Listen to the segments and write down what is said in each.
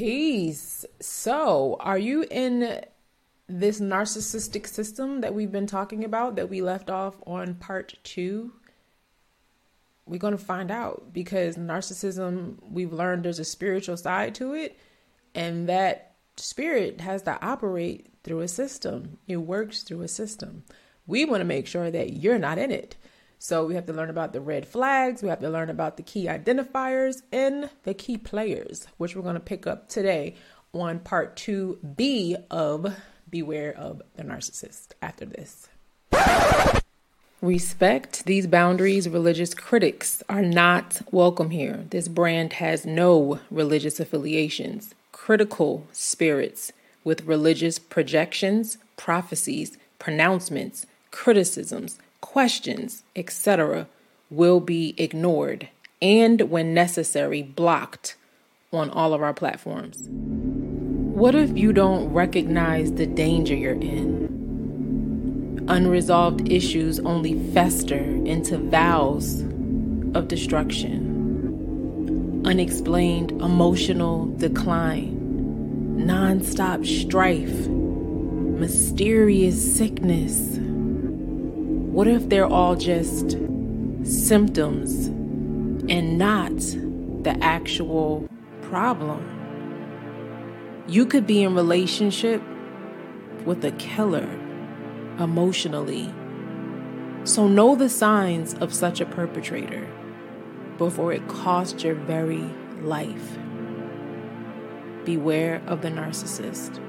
Peace. So, are you in this narcissistic system that we've been talking about that we left off on part two? We're going to find out because narcissism, we've learned there's a spiritual side to it, and that spirit has to operate through a system. It works through a system. We want to make sure that you're not in it. So we have to learn about the red flags, we have to learn about the key identifiers and the key players, which we're going to pick up today on part 2B of Beware of the Narcissist after this. Respect these boundaries. Religious critics are not welcome here. This brand has no religious affiliations. Critical spirits with religious projections, prophecies, pronouncements, criticisms, questions, etc., will be ignored and, when necessary, blocked on all of our platforms. What if you don't recognize the danger you're in? Unresolved issues only fester into vows of destruction, unexplained emotional decline, nonstop strife, mysterious sickness what if they're all just symptoms and not the actual problem? You could be in relationship with a killer emotionally. So know the signs of such a perpetrator before it costs your very life. Beware of the narcissist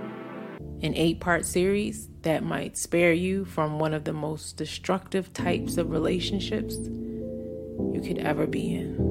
an eight part series that might spare you from one of the most destructive types of relationships you could ever be in.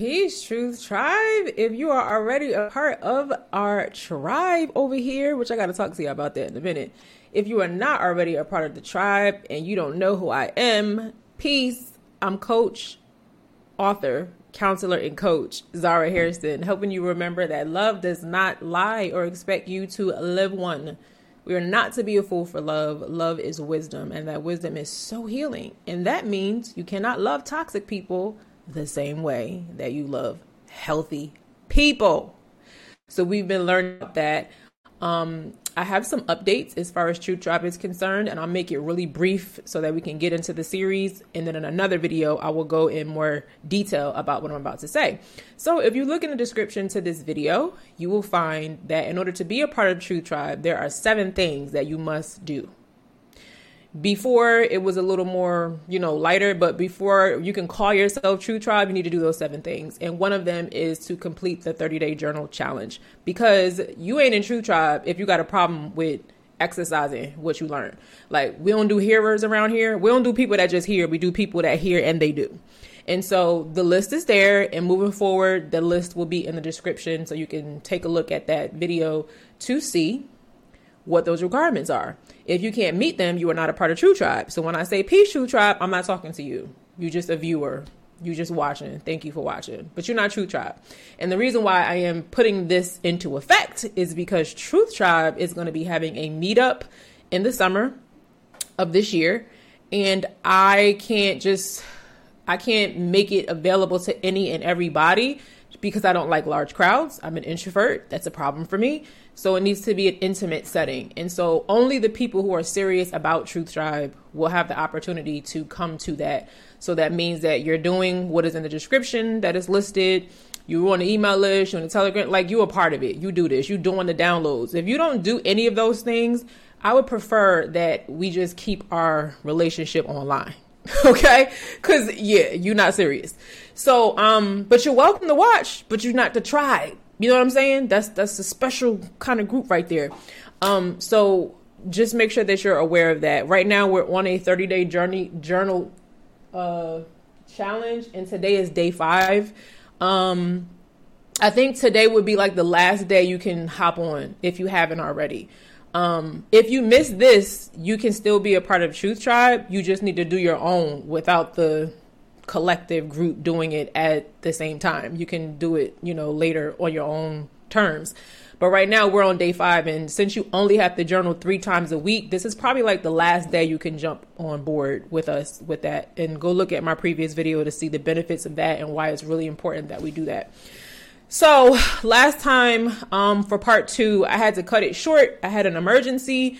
Peace, Truth Tribe. If you are already a part of our tribe over here, which I got to talk to you about that in a minute. If you are not already a part of the tribe and you don't know who I am, peace. I'm coach, author, counselor, and coach Zara Harrison, helping you remember that love does not lie or expect you to live one. We are not to be a fool for love. Love is wisdom, and that wisdom is so healing. And that means you cannot love toxic people the same way that you love healthy people. So we've been learning that. Um, I have some updates as far as Truth Tribe is concerned, and I'll make it really brief so that we can get into the series. And then in another video, I will go in more detail about what I'm about to say. So if you look in the description to this video, you will find that in order to be a part of Truth Tribe, there are seven things that you must do before it was a little more, you know, lighter, but before you can call yourself Truth Tribe, you need to do those seven things. And one of them is to complete the 30 day journal challenge because you ain't in Truth Tribe if you got a problem with exercising what you learn. Like, we don't do hearers around here. We don't do people that just hear, we do people that hear and they do. And so the list is there, and moving forward, the list will be in the description so you can take a look at that video to see what those requirements are. If you can't meet them, you are not a part of Truth Tribe. So when I say Peace Truth Tribe, I'm not talking to you. You're just a viewer. You're just watching. Thank you for watching. But you're not Truth Tribe. And the reason why I am putting this into effect is because Truth Tribe is going to be having a meetup in the summer of this year. And I can't just I can't make it available to any and everybody because I don't like large crowds. I'm an introvert. That's a problem for me. So it needs to be an intimate setting. And so only the people who are serious about Truth Tribe will have the opportunity to come to that. So that means that you're doing what is in the description that is listed. You on the email list, you're on the telegram, like you're a part of it. You do this, you're doing the downloads. If you don't do any of those things, I would prefer that we just keep our relationship online. okay? Cause yeah, you're not serious. So, um, but you're welcome to watch, but you're not to try. You know what I'm saying? That's that's a special kind of group right there. Um, so just make sure that you're aware of that. Right now, we're on a 30 day journey journal uh, challenge, and today is day five. Um, I think today would be like the last day you can hop on if you haven't already. Um, if you miss this, you can still be a part of Truth Tribe. You just need to do your own without the collective group doing it at the same time. You can do it, you know, later on your own terms. But right now we're on day five, and since you only have to journal three times a week, this is probably like the last day you can jump on board with us with that. And go look at my previous video to see the benefits of that and why it's really important that we do that. So last time um, for part two, I had to cut it short. I had an emergency.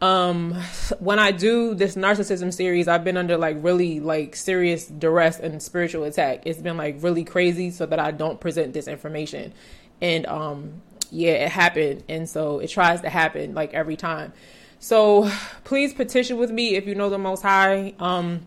Um, when I do this narcissism series, I've been under like really like serious duress and spiritual attack. It's been like really crazy so that I don't present this information. And um, yeah, it happened. And so it tries to happen like every time. So please petition with me if you know the Most High. Um,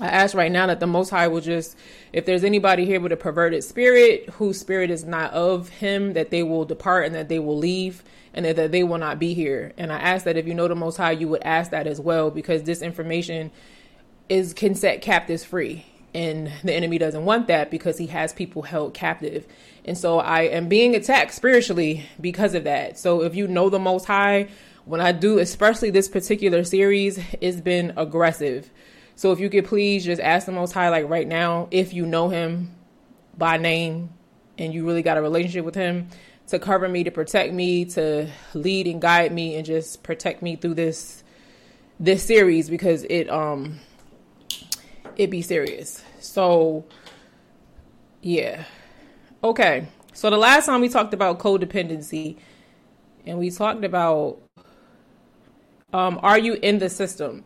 I ask right now that the Most High will just, if there's anybody here with a perverted spirit, whose spirit is not of Him, that they will depart and that they will leave and that, they will not be here. And I ask that if you know the Most High, you would ask that as well, because this information is can set captives free. And the enemy doesn't want that because he has people held captive. And so I am being attacked spiritually because of that. So if you know the Most High, when I do, especially this particular series, it's been aggressive. So if you could please just ask the Most High, like right now, if you know Him by name and you really got a relationship with Him, to cover me, to protect me, to lead and guide me, and just protect me through this this series because it um it be serious. So yeah. Okay, so the last time we talked about codependency, and we talked about um, are you in the system?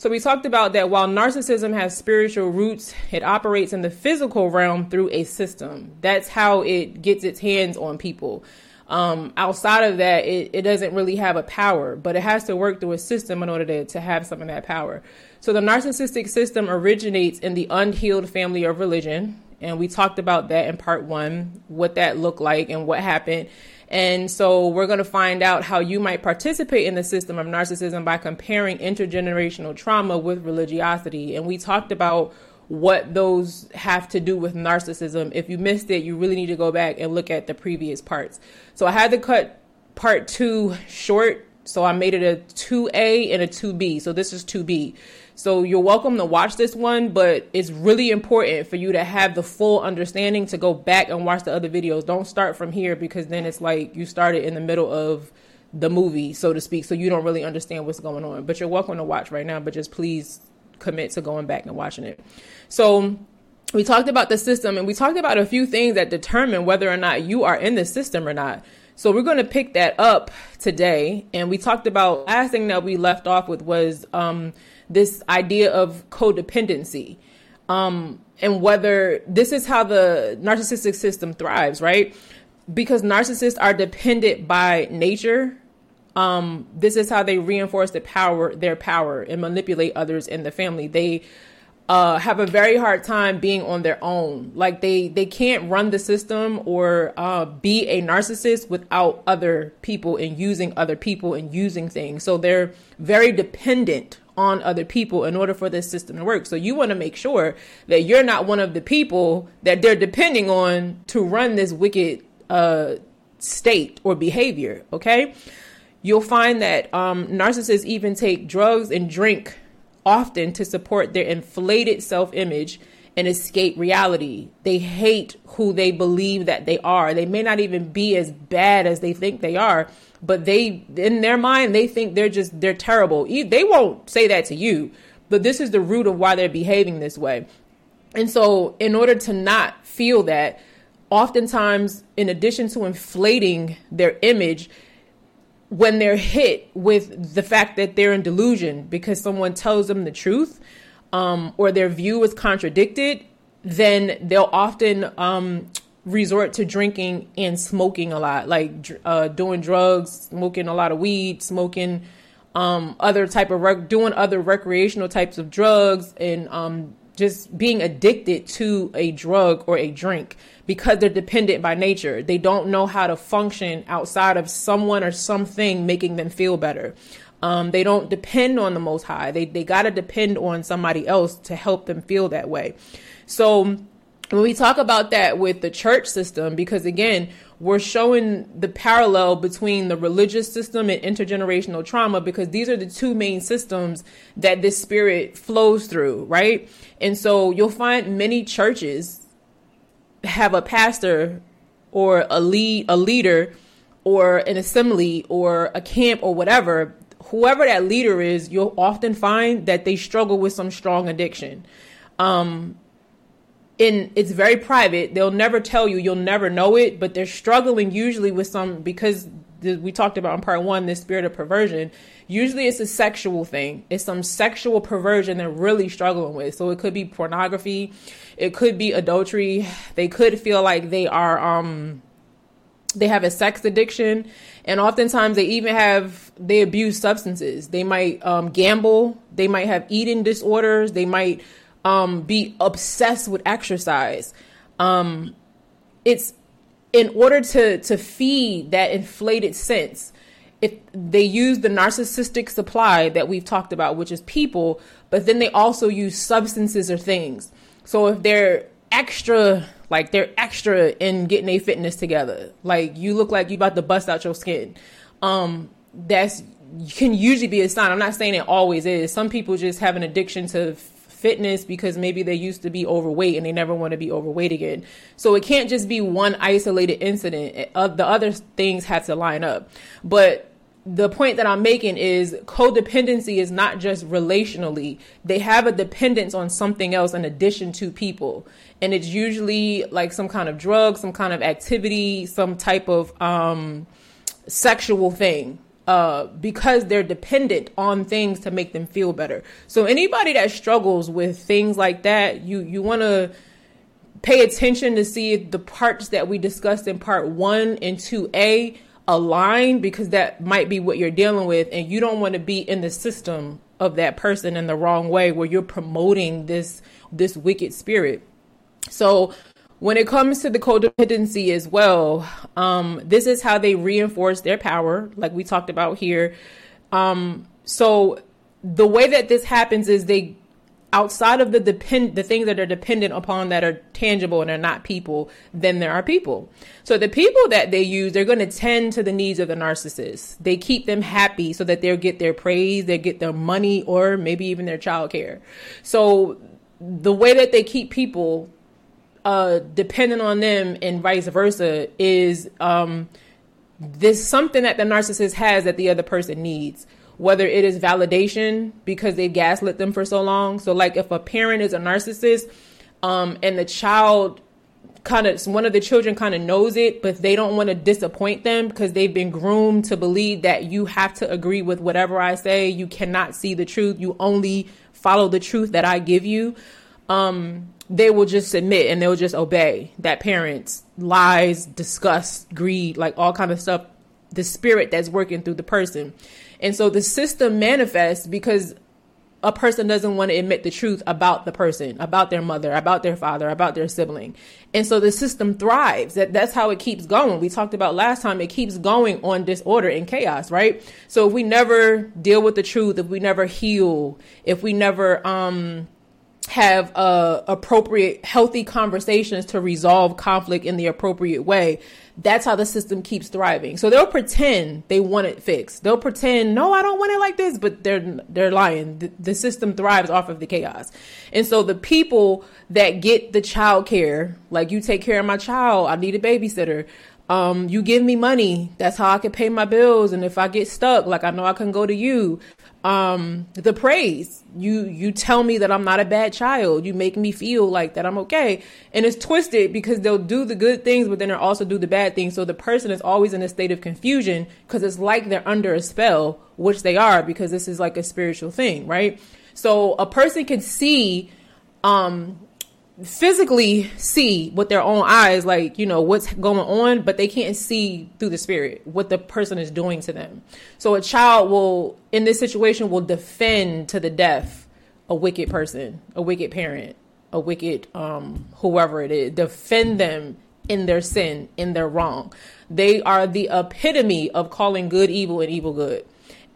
So we talked about that while narcissism has spiritual roots, it operates in the physical realm through a system. That's how it gets its hands on people. Um, outside of that, it, it doesn't really have a power, but it has to work through a system in order to, to have some of that power. So the narcissistic system originates in the unhealed family of religion, and we talked about that in part one, what that looked like and what happened. And so we're going to find out how you might participate in the system of narcissism by comparing intergenerational trauma with religiosity. And we talked about what those have to do with narcissism. If you missed it, you really need to go back and look at the previous parts. So I had to cut part two short. So I made it a 2A and a 2B. So this is 2B. So you're welcome to watch this one, but it's really important for you to have the full understanding to go back and watch the other videos. Don't start from here because then it's like you started in the middle of the movie, so to speak, so you don't really understand what's going on. But you're welcome to watch right now, but just please commit to going back and watching it. So we talked about the system and we talked about a few things that determine whether or not you are in the system or not. So we're going to pick that up today. And we talked about last thing that we left off with was um, this idea of codependency. Um, and whether this is how the narcissistic system thrives, right? Because narcissists are dependent by nature. Um, this is how they reinforce the power, their power, and manipulate others in the family. They uh, have a very hard time being on their own. Like they they can't run the system or uh, be a narcissist without other people and using other people and using things. So they're very dependent on other people in order for this system to work. So you want to make sure that you're not one of the people that they're depending on to run this wicked uh, state or behavior. Okay. You'll find that um, narcissists even take drugs and drink often to support their inflated self image and escape reality. They hate who they believe that they are. They may not even be as bad as they think they are, but they in their mind they think they're just they're terrible. They won't say that to you, but this is the root of why they're behaving this way. And so, in order to not feel that, oftentimes, in addition to inflating their image, when they're hit with the fact that they're in delusion because someone tells them the truth um, or their view is contradicted, then they'll often um, resort to drinking and smoking a lot, like uh, doing drugs, smoking a lot of weed, smoking um, other type of rec- doing other recreational types of drugs and um, just being addicted to a drug or a drink because they're dependent by nature. They don't know how to function outside of someone or something making them feel better. Um, they don't depend on the Most High. They they gotta depend on somebody else to help them feel that way. So when we talk about that with the church system, because again, we're showing the parallel between the religious system and intergenerational trauma because these are the two main systems that this spirit flows through, right? And so you'll find many churches have a pastor or a lead a leader or an assembly or a camp or whatever whoever that leader is you'll often find that they struggle with some strong addiction um in it's very private. They'll never tell you. You'll never know it but they're struggling usually with some because we talked about in part one this spirit of perversion. Usually it's a sexual thing. It's some sexual perversion they're really struggling with. So it could be pornography. It could be adultery. They could feel like they are um they have a sex addiction. And oftentimes they even have they abuse substances. They might um, gamble. They might have eating disorders. They might um, be obsessed with exercise. Um, it's in order to to feed that inflated sense. If they use the narcissistic supply that we've talked about, which is people, but then they also use substances or things. So if they're extra, like they're extra in getting a fitness together, like you look like you about to bust out your skin, um, that's can usually be a sign. I'm not saying it always is. Some people just have an addiction to fitness because maybe they used to be overweight and they never want to be overweight again. So it can't just be one isolated incident. Uh, the other things have to line up. But the point that I'm making is codependency is not just relationally. They have a dependence on something else in addition to people. And it's usually like some kind of drug, some kind of activity, some type of um, sexual thing uh, because they're dependent on things to make them feel better. So anybody that struggles with things like that, you you want to pay attention to see if the parts that we discussed in part one and two A align because that might be what you're dealing with, and you don't want to be in the system of that person in the wrong way where you're promoting this this wicked spirit. So when it comes to the codependency as well, um, this is how they reinforce their power, like we talked about here. Um, so the way that this happens is they outside of the depend the things that are dependent upon that are tangible and are not people then there are people. So the people that they use they're going to tend to the needs of the narcissist. They keep them happy so that they'll get their praise they get their money or maybe even their child care so the way that they keep people uh, dependent on them and vice versa is um, this something that the narcissist has that the other person needs. Whether it is validation because they gaslit them for so long. So like if a parent is a narcissist um, and the child kind of one of the children kind of knows it but they don't want to disappoint them because they've been groomed to believe that you have to agree with whatever i say. You cannot see the truth. You only follow the truth that i give you. Um, they will just submit and they'll just obey that parents lies disgust greed like all kind of stuff the spirit that's working through the person. And so the system manifests because a person doesn't want to admit the truth about the person about their mother about their father about their sibling. And so the system thrives. That that's how it keeps going. We talked about last time it keeps going on disorder and chaos right? So if we never deal with the truth if we never heal if we never um have uh, appropriate, healthy conversations to resolve conflict in the appropriate way. That's how the system keeps thriving. So they'll pretend they want it fixed. They'll pretend, no, I don't want it like this, but they're they're lying. The, the system thrives off of the chaos. And so the people that get the child care, like you take care of my child, I need a babysitter. Um, you give me money. That's how I can pay my bills. And if I get stuck, like I know I can go to you um the praise. You you tell me that i'm not a bad child. You make me feel like that i'm okay. And it's twisted because they'll do the good things but then they'll also do the bad things. So the person is always in a state of confusion because it's like they're under a spell which they are because this is like a spiritual thing right? So a person can see um physically see with their own eyes, like, you know, what's going on, but they can't see through the spirit what the person is doing to them. So a child will, in this situation, will defend to the death a wicked person, a wicked parent, a wicked, um, whoever it is, defend them in their sin, in their wrong. They are the epitome of calling good evil and evil good.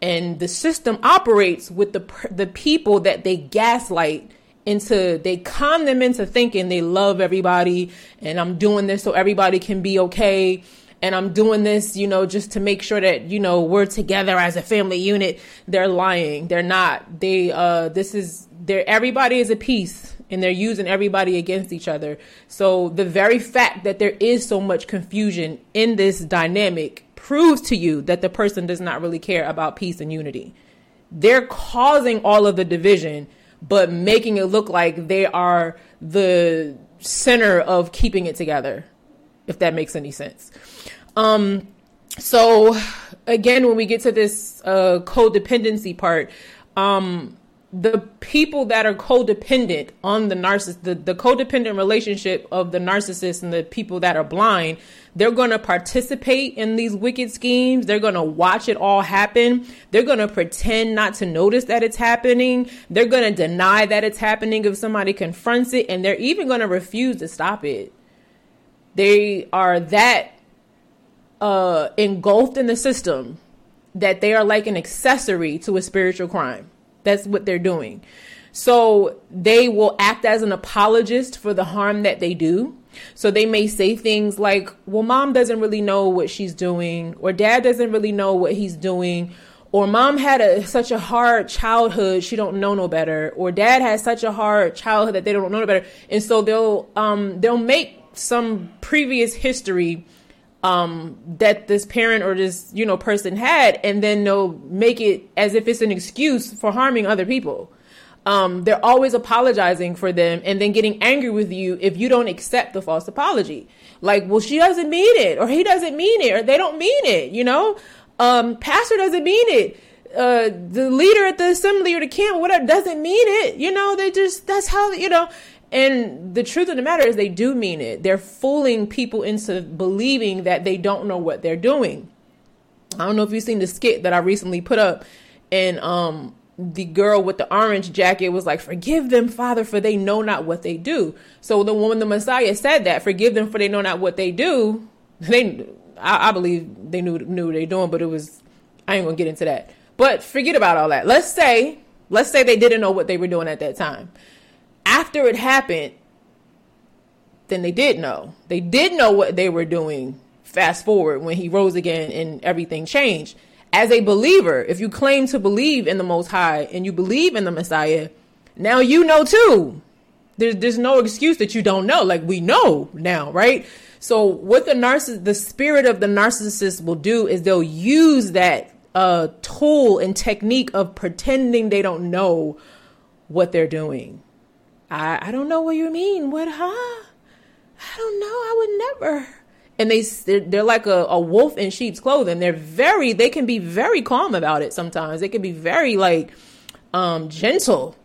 And the system operates with the, the people that they gaslight into they con them into thinking they love everybody and I'm doing this so everybody can be okay and I'm doing this, you know, just to make sure that, you know, we're together as a family unit. They're lying. They're not. They uh this is they're everybody is a piece and they're using everybody against each other. So the very fact that there is so much confusion in this dynamic proves to you that the person does not really care about peace and unity. They're causing all of the division but making it look like they are the center of keeping it together, if that makes any sense. Um, so again, when we get to this uh, codependency part, um, the people that are codependent on the narcissist, the, the codependent relationship of the narcissist and the people that are blind, they're going to participate in these wicked schemes. They're going to watch it all happen. They're going to pretend not to notice that it's happening. They're going to deny that it's happening if somebody confronts it. And they're even going to refuse to stop it. They are that uh, engulfed in the system that they are like an accessory to a spiritual crime. That's what they're doing. So they will act as an apologist for the harm that they do. So they may say things like, well, mom doesn't really know what she's doing, or dad doesn't really know what he's doing, or mom had a, such a hard childhood, she don't know no better, or dad has such a hard childhood that they don't know no better. And so they'll, um, they'll make some previous history um, that this parent or this you know person had, and then they'll make it as if it's an excuse for harming other people. Um, they're always apologizing for them and then getting angry with you if you don't accept the false apology. Like, well, she doesn't mean it, or he doesn't mean it, or they don't mean it. You know, um, pastor doesn't mean it. Uh, the leader at the assembly or the camp, whatever, doesn't mean it. You know, they just that's how you know. And the truth of the matter is, they do mean it. They're fooling people into believing that they don't know what they're doing. I don't know if you've seen the skit that I recently put up, and um, the girl with the orange jacket was like, "Forgive them, Father, for they know not what they do." So the woman, the Messiah, said that, "Forgive them, for they know not what they do." They, I, I believe, they knew knew what they doing, but it was. I ain't gonna get into that. But forget about all that. Let's say, let's say they didn't know what they were doing at that time after it happened, then they did know. They did know what they were doing. Fast forward when he rose again and everything changed. As a believer, if you claim to believe in the Most High and you believe in the Messiah, now you know too. There's there's no excuse that you don't know. Like we know now, right? So what the narciss the spirit of the narcissist will do is they'll use that uh, tool and technique of pretending they don't know what they're doing. I, I don't know what you mean. What, huh? I don't know. I would never. And they, they're, they're like a, a wolf in sheep's clothing. They're very, they can be very calm about it sometimes. They can be very like, um, gentle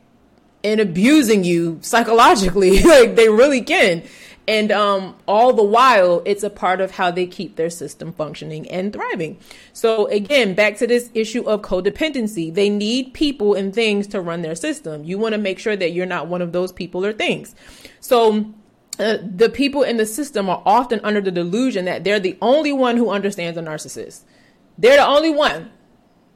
in abusing you psychologically. like they really can. And um, all the while, it's a part of how they keep their system functioning and thriving. So, again, back to this issue of codependency. They need people and things to run their system. You want to make sure that you're not one of those people or things. So, uh, the people in the system are often under the delusion that they're the only one who understands a narcissist. They're the only one,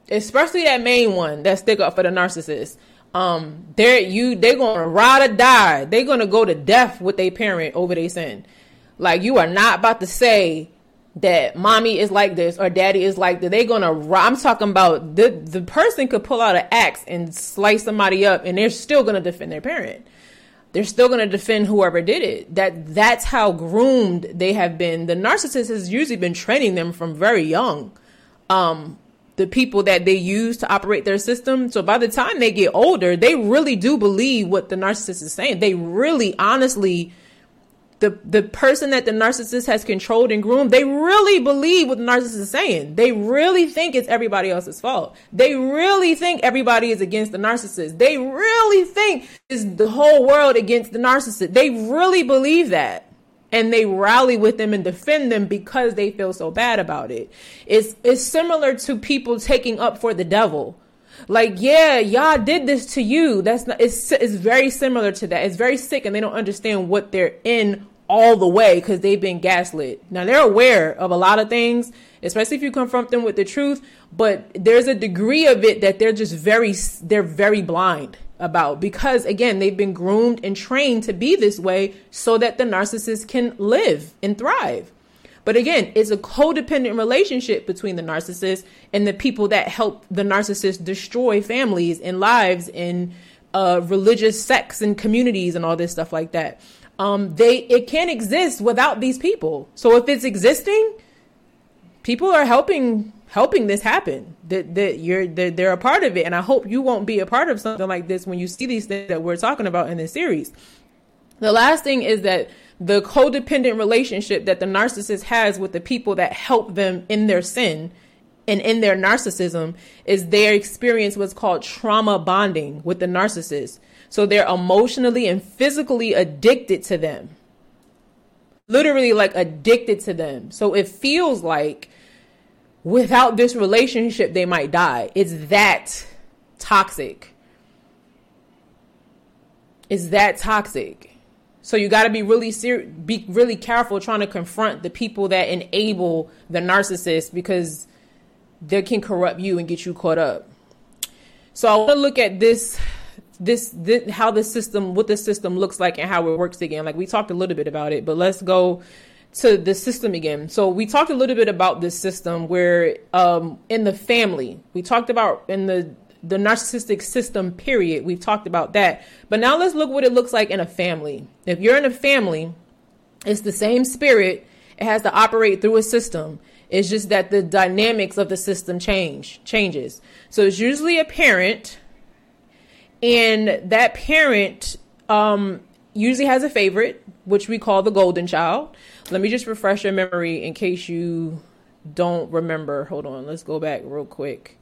especially that main one that stick up for the narcissist um they're you they're gonna ride or die. They're gonna go to death with their parent over their sin. Like you are not about to say that mommy is like this or daddy is like that they're gonna i'm talking about the the person could pull out an axe and slice somebody up and they're still gonna defend their parent. They're still to defend whoever did it. That that's how groomed they have been. The narcissist has usually been training them from very young. Um the people that they use to operate their system. So by the time they get older, they really do believe what the narcissist is saying. They really honestly the the person that the narcissist has controlled and groomed, they really believe what the narcissist is saying. They really think it's everybody else's fault. They really think everybody is against the narcissist. They really think it's the whole world against the narcissist. They really believe that. And they rally with them and defend them because they feel so bad about it. It's it's similar to people taking up for the devil like yeah y'all did this to you that's not it's, it's very similar to that it's very sick and they don't understand what they're in all the way because they've been gaslit. Now they're aware of a lot of things, especially if you confront them with the truth, but there's a degree of it that they're just very they're very blind about because again, they've been groomed and trained to be this way so that the narcissist can live and thrive. But again, it's a codependent relationship between the narcissist and the people that help the narcissist destroy families and lives and uh, religious sects and communities and all this stuff like that um, they it can't exist without these people. So if it's existing, people are helping helping this happen. That that you're that they're a part of it, and I hope you won't be a part of something like this when you see these things that we're talking about in this series. The last thing is that the codependent relationship that the narcissist has with the people that help them in their sin and in their narcissism is their experience what's called trauma bonding with the narcissist. So they're emotionally and physically addicted to them. Literally, like addicted to them. So it feels like without this relationship, they might die. It's that toxic. It's that toxic. So you got to be really ser- be really careful trying to confront the people that enable the narcissist because they can corrupt you and get you caught up. So I want to look at this this, this how the system what the system looks like and how it works again like we talked a little bit about it but let's go to the system again. So we talked a little bit about this system where um in the family we talked about in the the narcissistic system period. We've talked about that. But now let's look what it looks like in a family. If you're in a family it's the same spirit. It has to operate through a system. It's just that the dynamics of the system change changes. So it's usually a parent and that parent um, usually has a favorite, which we call the golden child. Let me just refresh your memory in case you don't remember. Hold on, let's go back real quick.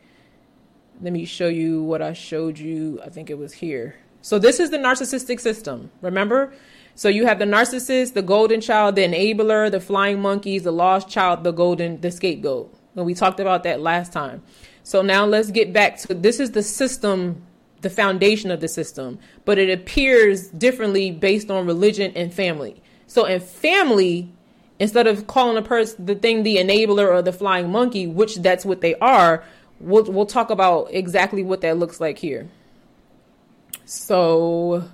Let me show you what I showed you. I think it was here. So this is the narcissistic system. Remember? So you have the narcissist, the golden child, the enabler, the flying monkeys, the lost child, the golden, the scapegoat. And we talked about that last time. So now let's get back to this is the system the foundation of the system, but it appears differently based on religion and family. So in family, instead of calling a person the thing the enabler or the flying monkey, which that's what they are, we'll we'll talk about exactly what that looks like here. So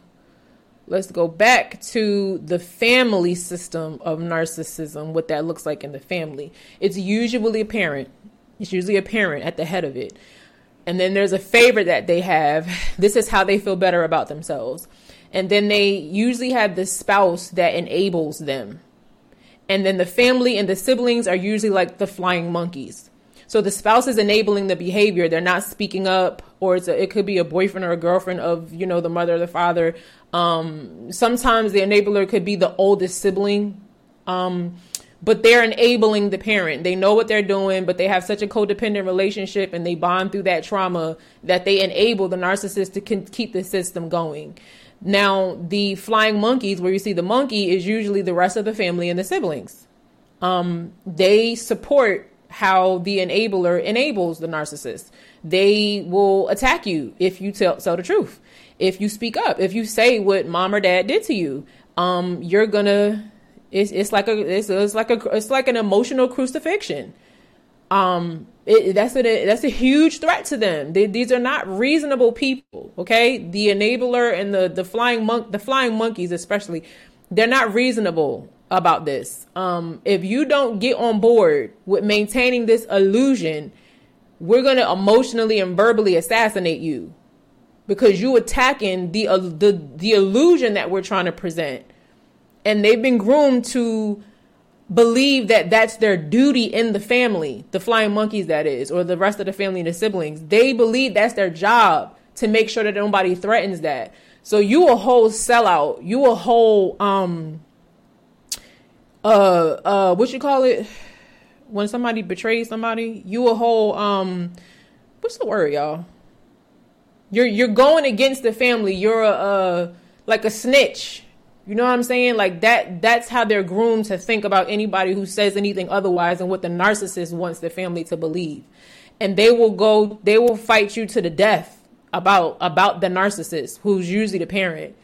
let's go back to the family system of narcissism, what that looks like in the family. It's usually a parent. It's usually a parent at the head of it. And then there's a favorite that they have. This is how they feel better about themselves. And then they usually have the spouse that enables them. And then the family and the siblings are usually like the flying monkeys. So the spouse is enabling the behavior. They're not speaking up, or a, it could be a boyfriend or a girlfriend of, you know, the mother or the father. Um, sometimes the enabler could be the oldest sibling. Um, but they're enabling the parent. They know what they're doing, but they have such a codependent relationship and they bond through that trauma that they enable the narcissist to keep the system going. Now, the flying monkeys, where you see the monkey, is usually the rest of the family and the siblings. Um, they support how the enabler enables the narcissist. They will attack you if you tell, tell the truth. If you speak up, if you say what mom or dad did to you, um, you're gonna it's it's like a it's, it's like a it's like an emotional crucifixion. Um, it, that's a that's a huge threat to them. They, these are not reasonable people. Okay, the enabler and the the flying monk the flying monkeys especially, they're not reasonable about this. Um, if you don't get on board with maintaining this illusion, we're gonna emotionally and verbally assassinate you because you attacking the uh, the the illusion that we're trying to present and they've been groomed to believe that that's their duty in the family, the flying monkeys that is, or the rest of the family and the siblings. They believe that's their job to make sure that nobody threatens that. So you a whole sellout, you a whole um uh uh what you call it? When somebody betrays somebody you a whole um what's the word y'all? You're you're going against the family. You're a uh like a snitch you know what i'm saying? Like that that's how they're groomed to think about anybody who says anything otherwise and what the narcissist wants the family to believe. And they will go they will fight you to the death about about the narcissist who's usually the parent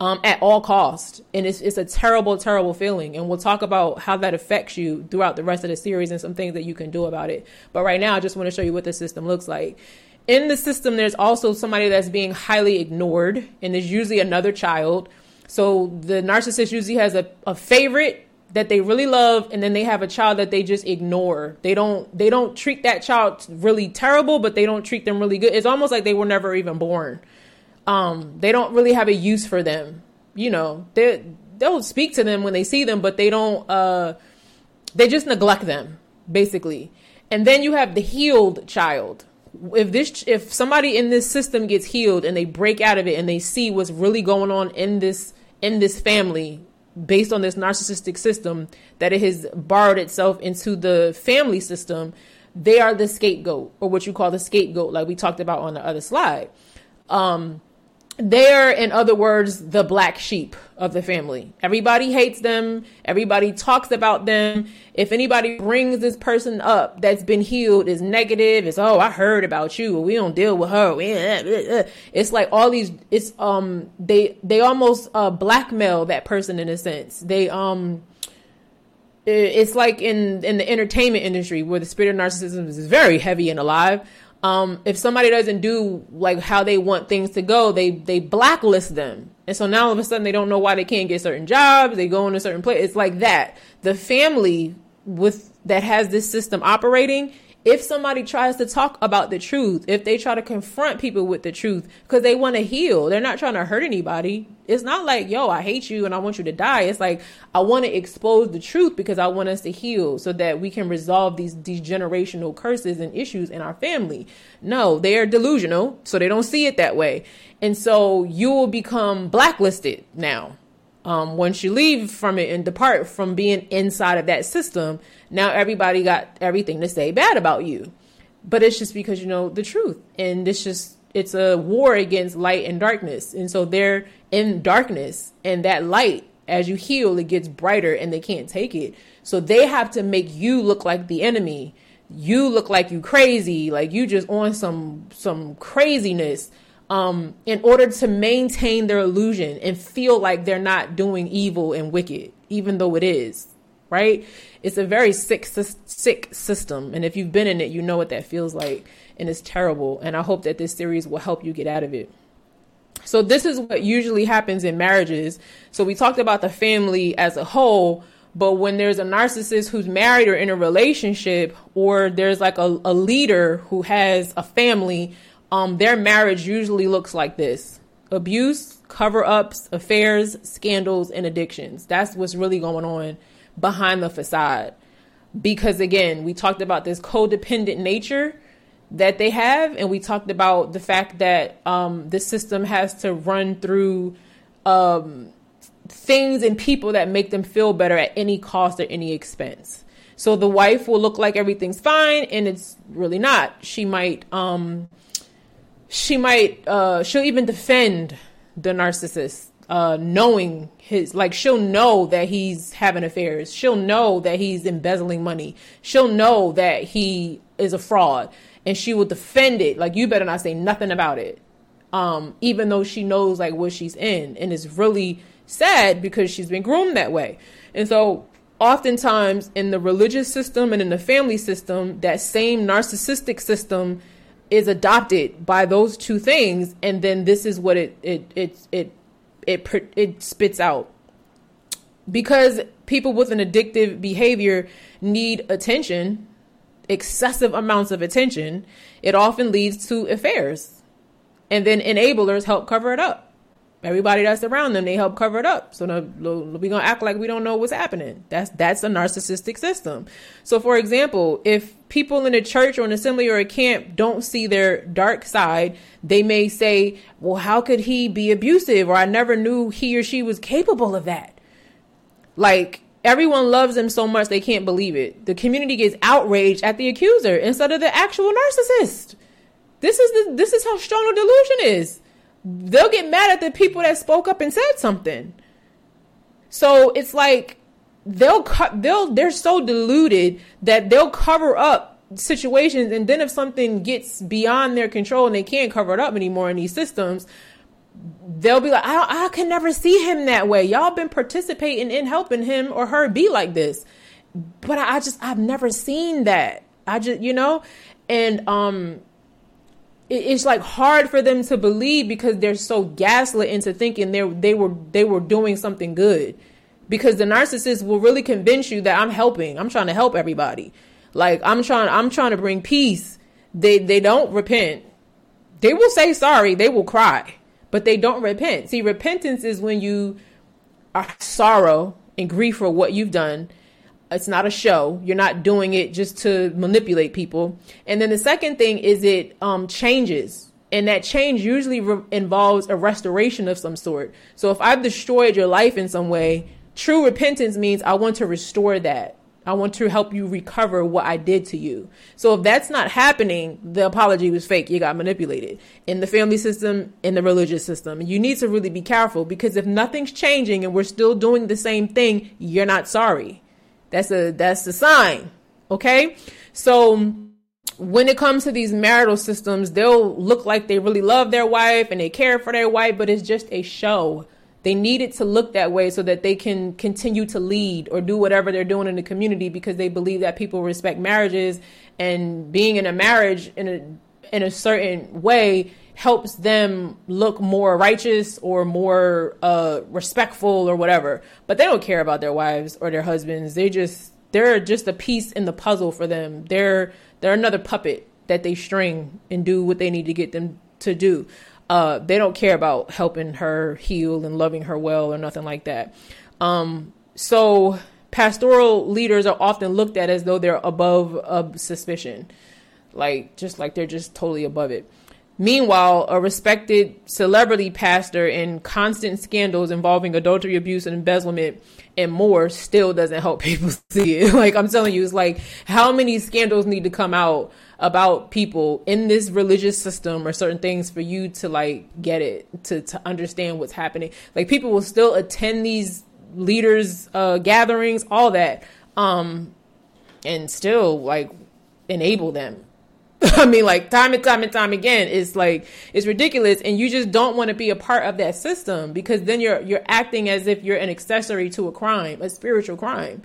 um, at all cost. And it's, it's a terrible terrible feeling. And we'll talk about how that affects you throughout the rest of the series and some things that you can do about it. But right now i just want to show you what the system looks like. In the system there's also somebody that's being highly ignored and there's usually another child so the narcissist usually has a, a favorite that they really love and then they have a child that they just ignore. They don't they don't treat that child really terrible but they don't treat them really good. It's almost like they were never even born. Um they don't really have a use for them. You know they they'll speak to them when they see them but they don't uh they just neglect them basically. And then you have the healed child if this if somebody in this system gets healed and they break out of it and they see what's really going on in this in this family based on this narcissistic system that it has borrowed itself into the family system, they are the scapegoat or what you call the scapegoat, like we talked about on the other slide. Um, they're, in other words, the black sheep of the family. Everybody hates them. Everybody talks about them. If anybody brings this person up that's been healed is negative, it's, oh, I heard about you. We don't deal with her. It's like all these, it's, um, they, they almost, uh, blackmail that person in a sense. They, um, it's like in, in the entertainment industry where the spirit of narcissism is very heavy and alive um, if somebody doesn't do like how they want things to go, they they blacklist them, and so now all of a sudden they don't know why they can't get certain jobs. They go in a certain place. It's like that. The family with that has this system operating if somebody tries to talk about the truth, if they try to confront people with the truth because they want to heal, they're not trying to hurt anybody. It's not like, yo, I hate you and I want you to die. It's like, I want to expose the truth because I want us to heal so that we can resolve these, these generational curses and issues in our family. No, they are delusional, so they don't see it that way. And so you will become blacklisted now um, once you leave from it and depart from being inside of that system, now everybody got everything to say bad about you. But it's just because you know the truth, and it's just it's a war against light and darkness, and so they're in darkness, and that light, as you heal, it gets brighter, and they can't take it. So they have to make you look like the enemy. You look like you crazy, like you just on some some craziness um, in order to maintain their illusion and feel like they're not doing evil and wicked, even though it is. Right? It's a very sick, sick system, and if you've been in it, you know what that feels like, and it's terrible. And I hope that this series will help you get out of it. So this is what usually happens in marriages. So we talked about the family as a whole, but when there's a narcissist who's married or in a relationship, or there's like a, a leader who has a family um, their marriage usually looks like this abuse, cover ups, affairs, scandals, and addictions. That's what's really going on behind the facade. Because again, we talked about this codependent nature that they have, and we talked about the fact that um, the system has to run through um, things and people that make them feel better at any cost or any expense. So the wife will look like everything's fine, and it's really not. She might um, she might uh she'll even defend the narcissist uh knowing his like she'll know that he's having affairs. She'll know that he's embezzling money. She'll know that he is a fraud. And she will defend it. Like you better not say nothing about it. Um even though she knows like what she's in. And it's really sad because she's been groomed that way. And so oftentimes in the religious system and in the family system that same narcissistic system is adopted by those two things and then this is what it it it it it, it spits out. Because people with an addictive behavior need attention excessive amounts of attention it often leads to affairs. And then enablers help cover it up. Everybody that's around them they help cover it up. So we're gonna act like we don't know what's happening. That's that's a narcissistic system. So for example if people in a church or an assembly or a camp don't see their dark side they may say well how could he be abusive or i never knew he or she was capable of that like everyone loves him so much they can't believe it. The community gets outraged at the accuser instead of the actual narcissist. This is the this is how strong the delusion is. They'll get mad at the people that spoke up and said something. So it's like they'll cut they'll they're so deluded that they'll cover up situations and then if something gets beyond their control and they can't cover it up anymore in these systems they'll be like I, I can never see him that way. Y'all been participating in helping him or her be like this. But I, I just i've never seen that. I just you know? And um it's like hard for them to believe because they're so gaslit into thinking they they were they were doing something good because the narcissist will really convince you that I'm helping I'm trying to help everybody like I'm trying I'm trying to bring peace they they don't repent they will say sorry they will cry but they don't repent see repentance is when you are sorrow and grief for what you've done it's not a show. You're not doing it just to manipulate people. And then the second thing is it um, changes. And that change usually re- involves a restoration of some sort. So if I've destroyed your life in some way, true repentance means I want to restore that. I want to help you recover what I did to you. So if that's not happening, the apology was fake. You got manipulated in the family system, in the religious system. You need to really be careful because if nothing's changing and we're still doing the same thing, you're not sorry. That's a that's a sign. Okay? So when it comes to these marital systems, they'll look like they really love their wife and they care for their wife, but it's just a show. They need it to look that way so that they can continue to lead or do whatever they're doing in the community because they believe that people respect marriages and being in a marriage in a in a certain way helps them look more righteous or more uh, respectful or whatever. But they don't care about their wives or their husbands. They just they're just a piece in the puzzle for them. They're they're another puppet that they string and do what they need to get them to do. Uh, they don't care about helping her heal and loving her well or nothing like that. Um, so pastoral leaders are often looked at as though they're above uh, suspicion, like just like they're just totally above it. Meanwhile, a respected celebrity pastor in constant scandals involving adultery, abuse, and embezzlement and more still doesn't help people see it. like I'm telling you, it's like how many scandals need to come out about people in this religious system or certain things for you to like get it to to understand what's happening. Like people will still attend these leaders uh gatherings, all that. Um and still like enable them I mean, like time and time and time again, it's like it's ridiculous, and you just don't want to be a part of that system because then you're you're acting as if you're an accessory to a crime, a spiritual crime,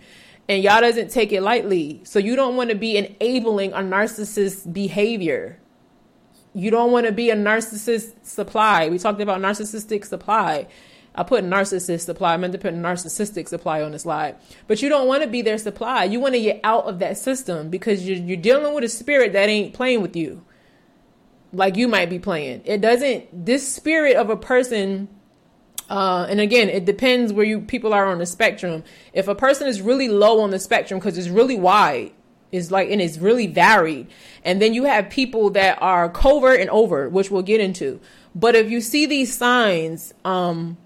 and Yah doesn't take it lightly. So you don't want to be enabling a narcissist behavior. You don't want to be a narcissist supply. We talked about narcissistic supply. I put narcissist supply. I meant to put narcissistic supply on the slide. But you don't want to be their supply. You want to get out of that system because you're, you're dealing with a spirit that ain't playing with you like you might be playing. It doesn't, this spirit of a person, uh, and again, it depends where you people are on the spectrum. If a person is really low on the spectrum because it's really wide, is like and it's really varied, and then you have people that are covert and overt, which we'll get into. But if you see these signs, um,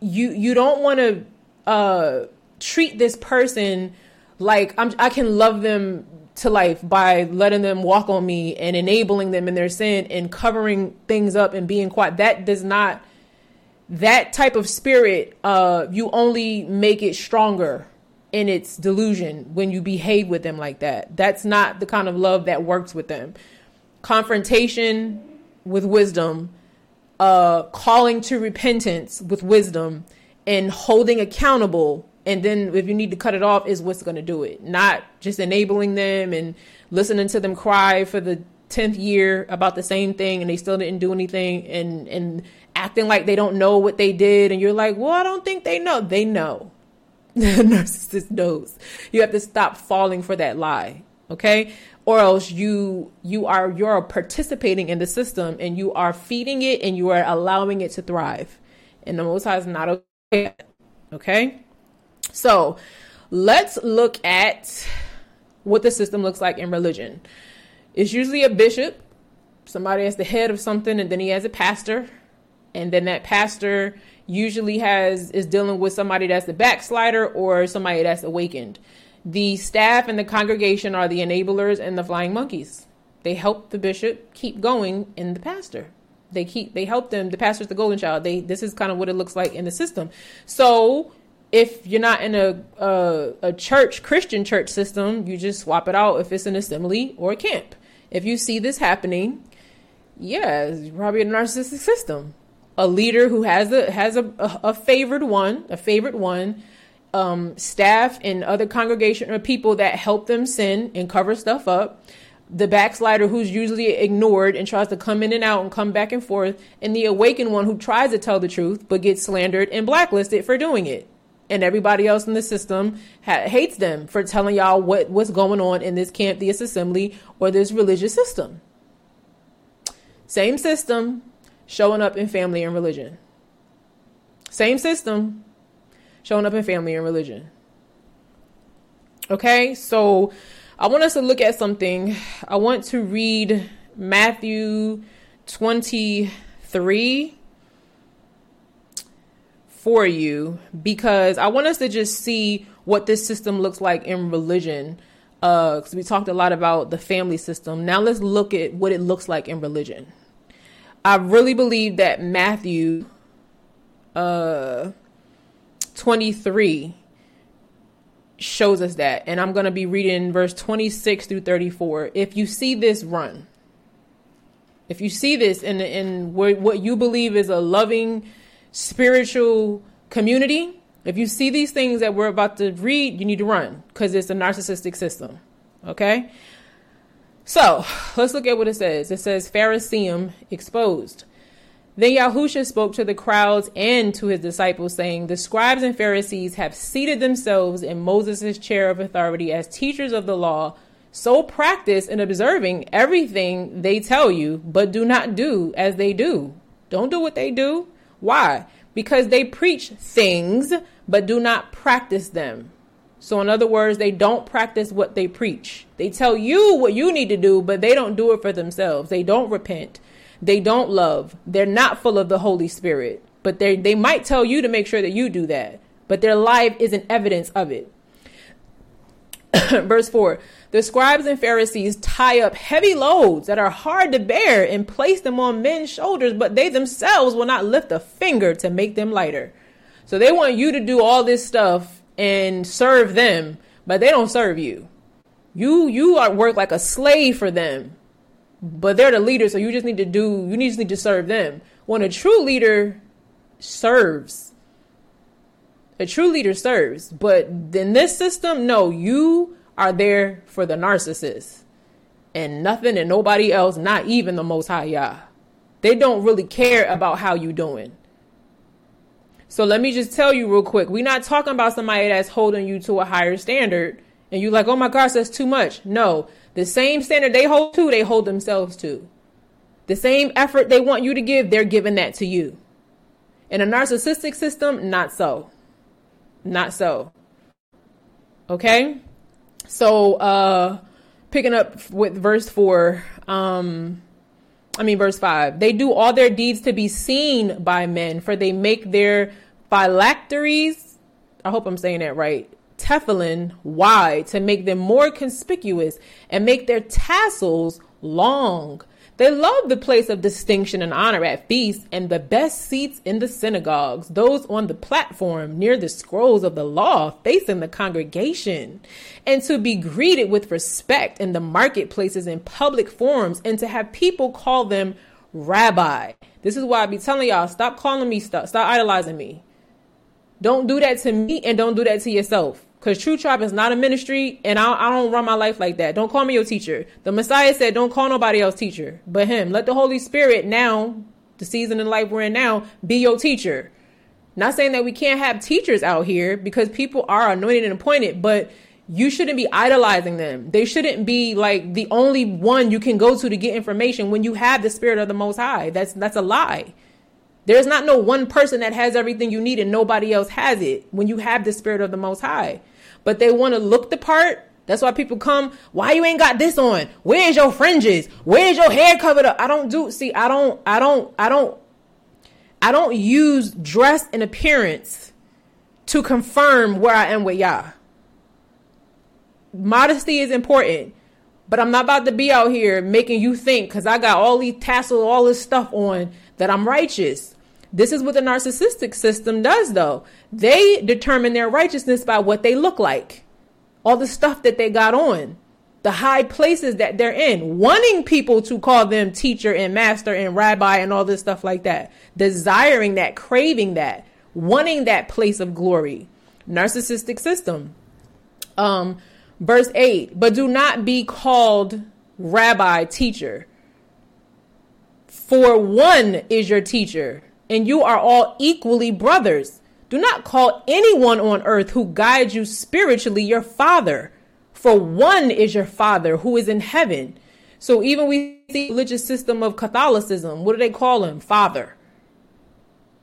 you you don't want to uh treat this person like I'm, I can love them to life by letting them walk on me and enabling them in their sin and covering things up and being quiet. That does not, that type of spirit, uh, you only make it stronger in its delusion when you behave with them like that. That's not the kind of love that works with them. Confrontation with wisdom uh, calling to repentance with wisdom and holding accountable. And then if you need to cut it off, is what's going to do it. Not just enabling them and listening to them cry for the 10th year about the same thing and they still didn't do anything and, and acting like they don't know what they did. And you're like, well, I don't think they know. They know. the narcissist knows. You have to stop falling for that lie. Okay or else you you are you're participating in the system and you are feeding it and you are allowing it to thrive and the most high is not okay okay so let's look at what the system looks like in religion it's usually a bishop somebody as the head of something and then he has a pastor and then that pastor usually has is dealing with somebody that's a backslider or somebody that's awakened. The staff and the congregation are the enablers and the flying monkeys. They help the bishop keep going in the pastor. They keep they help them. The pastor's the golden child. They this is kind of what it looks like in the system. So if you're not in a, a, a church Christian church system, you just swap it out if it's an assembly or a camp. If you see this happening, yeah, it's probably a narcissistic system. A leader who has a has a, a, favored one, a favorite one, um, staff and other congregation or people that help them sin and cover stuff up the backslider who's usually ignored and tries to come in and out and come back and forth, and the awakened one who tries to tell the truth but gets slandered and blacklisted for doing it. And everybody else in the system ha- hates them for telling y'all what, what's going on in this camp, this assembly, or this religious system. Same system showing up in family and religion. Same system showing up in family and religion. Okay, so I want us to look at something. I want to read Matthew 23 for you because I want us to just see what this system looks like in religion. Because uh, we talked a lot about the family system. Now let's look at what it looks like in religion. I really believe that Matthew uh, 23 shows us that. And I'm going to be reading verse 26 through 34. If you see this, run. If you see this in, in what you believe is a loving, spiritual community, if you see these things that we're about to read, you need to run because it's a narcissistic system. Okay? So let's look at what it says. It says, Pharisee exposed. Then Yahusha spoke to the crowds and to his disciples, saying, The scribes and Pharisees have seated themselves in Moses' chair of authority as teachers of the law. So practice in observing everything they tell you, but do not do as they do. Don't do what they do. Why? Because they preach things, but do not practice them. So, in other words, they don't practice what they preach. They tell you what you need to do, but they don't do it for themselves. They don't repent. They don't love. They're not full of the Holy Spirit. But they they might tell you to make sure that you do that. But their life isn't evidence of it. Verse 4 The scribes and Pharisees tie up heavy loads that are hard to bear and place them on men's shoulders, but they themselves will not lift a finger to make them lighter. So they want you to do all this stuff and serve them, but they don't serve you. You you are work like a slave for them but they're the leader, so you just need to do you just need to serve them. When a true leader serves, a true leader serves, but in this system, no, you are there for the narcissist and nothing and nobody else, not even the most high Yah. They don't really care about how you doing. So let me just tell you real quick. We're not talking about somebody that's holding you to a higher standard and you're like, oh my gosh, that's too much. No, the same standard they hold to, they hold themselves to. The same effort they want you to give, they're giving that to you. In a narcissistic system, not so. Not so. Okay? So, uh, picking up with verse 4, um, I mean, verse 5. They do all their deeds to be seen by men, for they make their phylacteries, I hope I'm saying that right, tefillin wide to make them more conspicuous and make their tassels long. They love the place of distinction and honor at feasts and the best seats in the synagogues, those on the platform near the scrolls of the law facing the congregation, and to be greeted with respect in the marketplaces and public forums, and to have people call them rabbi. This is why I be telling y'all stop calling me stuff, stop idolizing me. Don't do that to me and don't do that to yourself. Because Truth Tribe is not a ministry, and I, I, don't run my life like that. Don't call me your teacher. The Messiah said, don't call nobody else teacher but him. Let the Holy Spirit now, the season in life we're in now, be your teacher. Not saying that we can't have teachers out here because people are anointed and appointed, but you shouldn't be idolizing them. They shouldn't be like the only one you can go to to get information when you have the spirit of the most high. That's that's a lie. There's not no one person that has everything you need and nobody else has it when you have the spirit of the most high but they want to look the part. That's why people come. Why you ain't got this on? Where's your fringes? Where's your hair covered up? I don't do. See, I don't. I don't. I don't. I don't use dress and appearance to confirm where I am with Yah. Modesty is important, but I'm not about to be out here making you think because I got all these tassels, all this stuff on that I'm righteous. This is what the narcissistic system does, though. They determine their righteousness by what they look like, all the stuff that they got on the high places that they're in, wanting people to call them teacher and master and rabbi and all this stuff like that, desiring that, craving that, wanting that place of glory. Narcissistic system. Um, verse 8, but do not be called rabbi, teacher. For one is your teacher, and you are all equally brothers. Do not call anyone on earth who guides you spiritually your father for one is your Father who is in heaven. So even we see religious system of Catholicism, what do they call him? Father.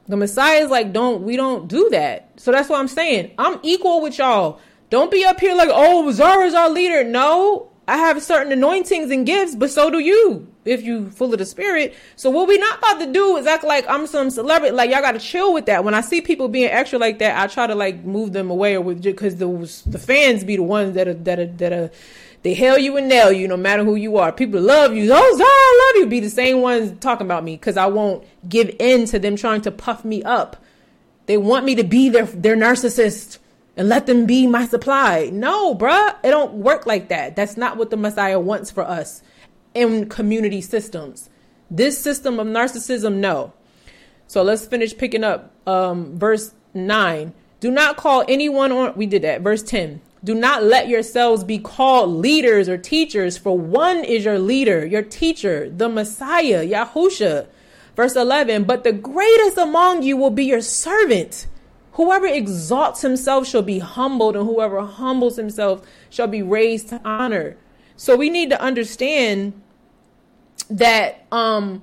The Messiah is like, don't we don't do that. So that's what I'm saying. I'm equal with y'all. Don't be up here like, oh, Zara's our leader. No, I have certain anointings and gifts, but so do you if you full of the spirit. So what we not about to do is act like I'm some celebrity. Like y'all got to chill with that. When I see people being extra like that, I try to like move them away or with because the the fans be the ones that are that are that are they hail you and nail you no matter who you are. People love you. Oh, Zara, I love you. Be the same ones talking about me because I won't give in to them trying to puff me up. They want me to be their their narcissist and let them be my supply. No, bruh, it don't work like that. That's not what the Messiah wants for us in community systems. This system of narcissism, no. So let's finish picking up um, verse 9. Do not call anyone on, we did that. Verse 10. Do not let yourselves be called leaders or teachers, for one is your leader, your teacher, the Messiah, Yahusha. Verse 11. But the greatest among you will be your servant. Whoever exalts himself shall be humbled, and whoever humbles himself shall be raised to honor. So we need to understand that um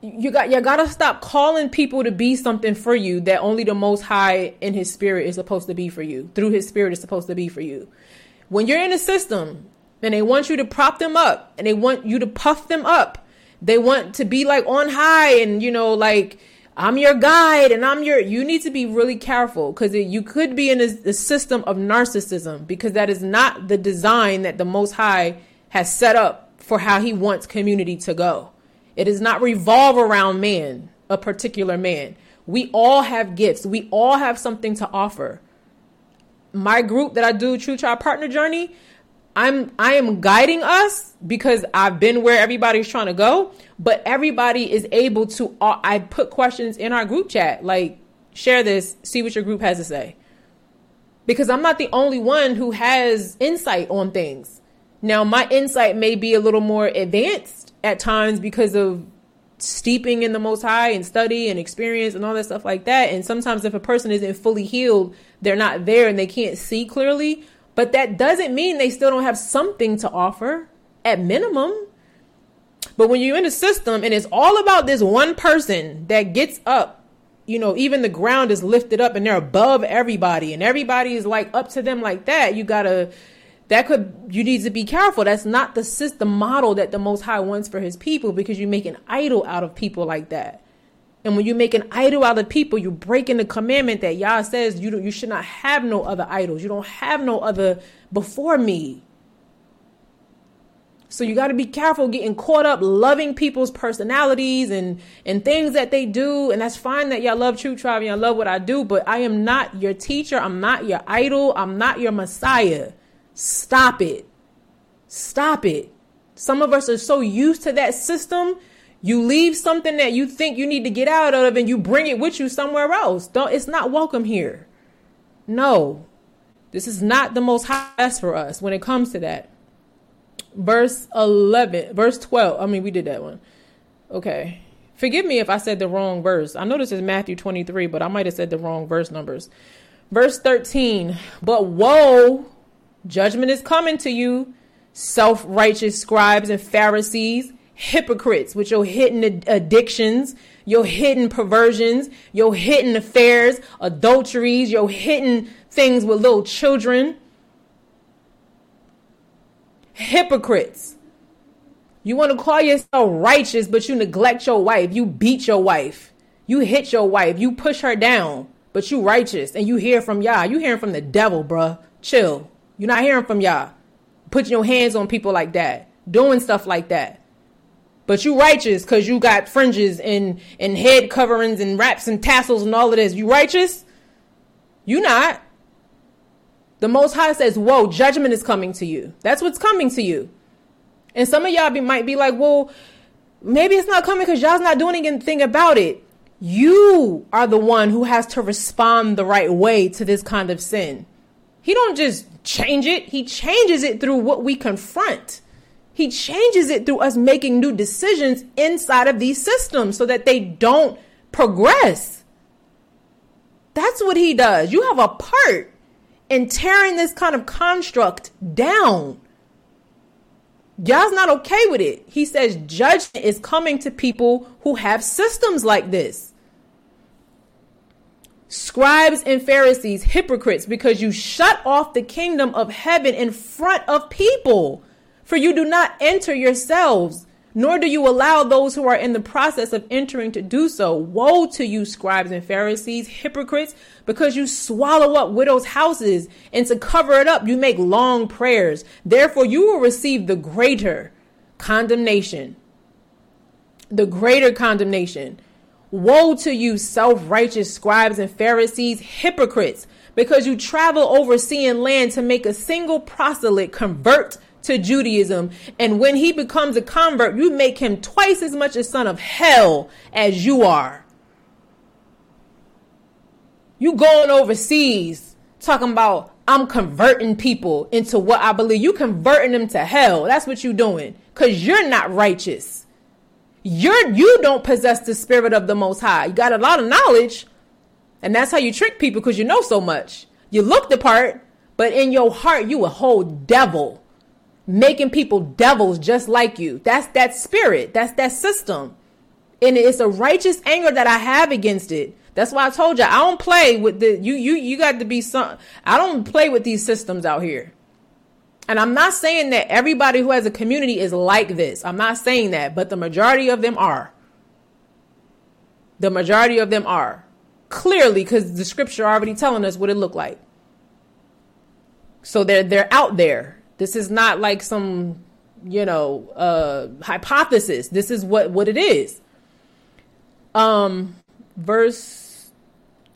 you got you got to stop calling people to be something for you that only the most high in his spirit is supposed to be for you. Through his spirit is supposed to be for you. When you're in a system and they want you to prop them up and they want you to puff them up. They want to be like on high and you know like I'm your guide and I'm your you need to be really careful because you could be in a, a, system of narcissism because that is not the design that the most high has set up for how he wants community to go. It does not revolve around man a particular man. We all have gifts. We all have something to offer. My group that i do Truth Tribe partner journey I'm I am guiding us because I've been where everybody's trying to go, but everybody is able to uh, I put questions in our group chat like share this, see what your group has to say. Because I'm not the only one who has insight on things. Now, my insight may be a little more advanced at times because of steeping in the most high and study and experience and all that stuff like that. And sometimes if a person isn't fully healed, they're not there and they can't see clearly. But that doesn't mean they still don't have something to offer at minimum. But when you're in a system and it's all about this one person that gets up, you know, even the ground is lifted up and they're above everybody and everybody is like up to them like that, you gotta, that could, you need to be careful. That's not the system model that the Most High wants for his people because you make an idol out of people like that. And when you make an idol out of people, you're breaking the commandment that Yah says you you should not have no other idols. You don't have no other before me. So you got to be careful getting caught up loving people's personalities and and things that they do. And that's fine that y'all love Truth Tribe and y'all love what I do, but I am not your teacher. I'm not your idol. I'm not your Messiah. Stop it. Stop it. Some of us are so used to that system you leave something that you think you need to get out of and you bring it with you somewhere else. Don't it's not welcome here. No. This is not the most highest for us when it comes to that. Verse 11, verse 12. I mean, we did that one. Okay. Forgive me if I said the wrong verse. I know this is Matthew 23, but I might have said the wrong verse numbers. Verse 13. But woe, judgment is coming to you, self righteous scribes and Pharisees hypocrites with your hidden addictions, your hidden perversions, your hidden affairs, adulteries, your hidden things with little children. Hypocrites. You want to call yourself righteous, but you neglect your wife. You beat your wife. You hit your wife, you push her down, but you righteous and you hear from Yah. You hearing from the devil, bruh. Chill. You're not hearing from Yah. Putting your hands on people like that, doing stuff like that. But you righteous because you got fringes and, and head coverings and wraps and tassels and all of this. You righteous? You not. The Most High says, woe, judgment is coming to you. That's what's coming to you. And some of y'all be, might be like, well, maybe it's not coming because y'all's not doing anything about it. You are the one who has to respond the right way to this kind of sin. He don't just change it. He changes it through what we confront. He changes it through us making new decisions inside of these systems so that they don't progress. That's what he does. You have a part in tearing this kind of construct down. God's not okay with it. He says judgment is coming to people who have systems like this. Scribes and Pharisees, hypocrites, because you shut off the kingdom of heaven in front of people. For you do not enter yourselves, nor do you allow those who are in the process of entering to do so. Woe to you, scribes and Pharisees, hypocrites, because you swallow up widows' houses, and to cover it up, you make long prayers. Therefore, you will receive the greater condemnation. The greater condemnation. Woe to you, self righteous scribes and Pharisees, hypocrites, because you travel over sea and land to make a single proselyte convert to Judaism. And when he becomes a convert, you make him twice as much a son of hell as you are. You going overseas talking about I'm converting people into what I believe. You converting them to hell. That's what you doing. Cause you're not righteous. You're you don't possess the spirit of the most high. You got a lot of knowledge. And that's how you trick people because you know so much. You look the part, but in your heart you a whole devil making people devils just like you. That's that spirit. That's that system. And it's a righteous anger that I have against it. That's why I told you I don't play with the you you you got to be some I don't play with these systems out here. And I'm not saying that everybody who has a community is like this. I'm not saying that, but the majority of them are. The majority of them are. Clearly cuz the scripture already telling us what it looked like. So they're they're out there this is not like some, you know, uh, hypothesis. This is what, what it is. Um, verse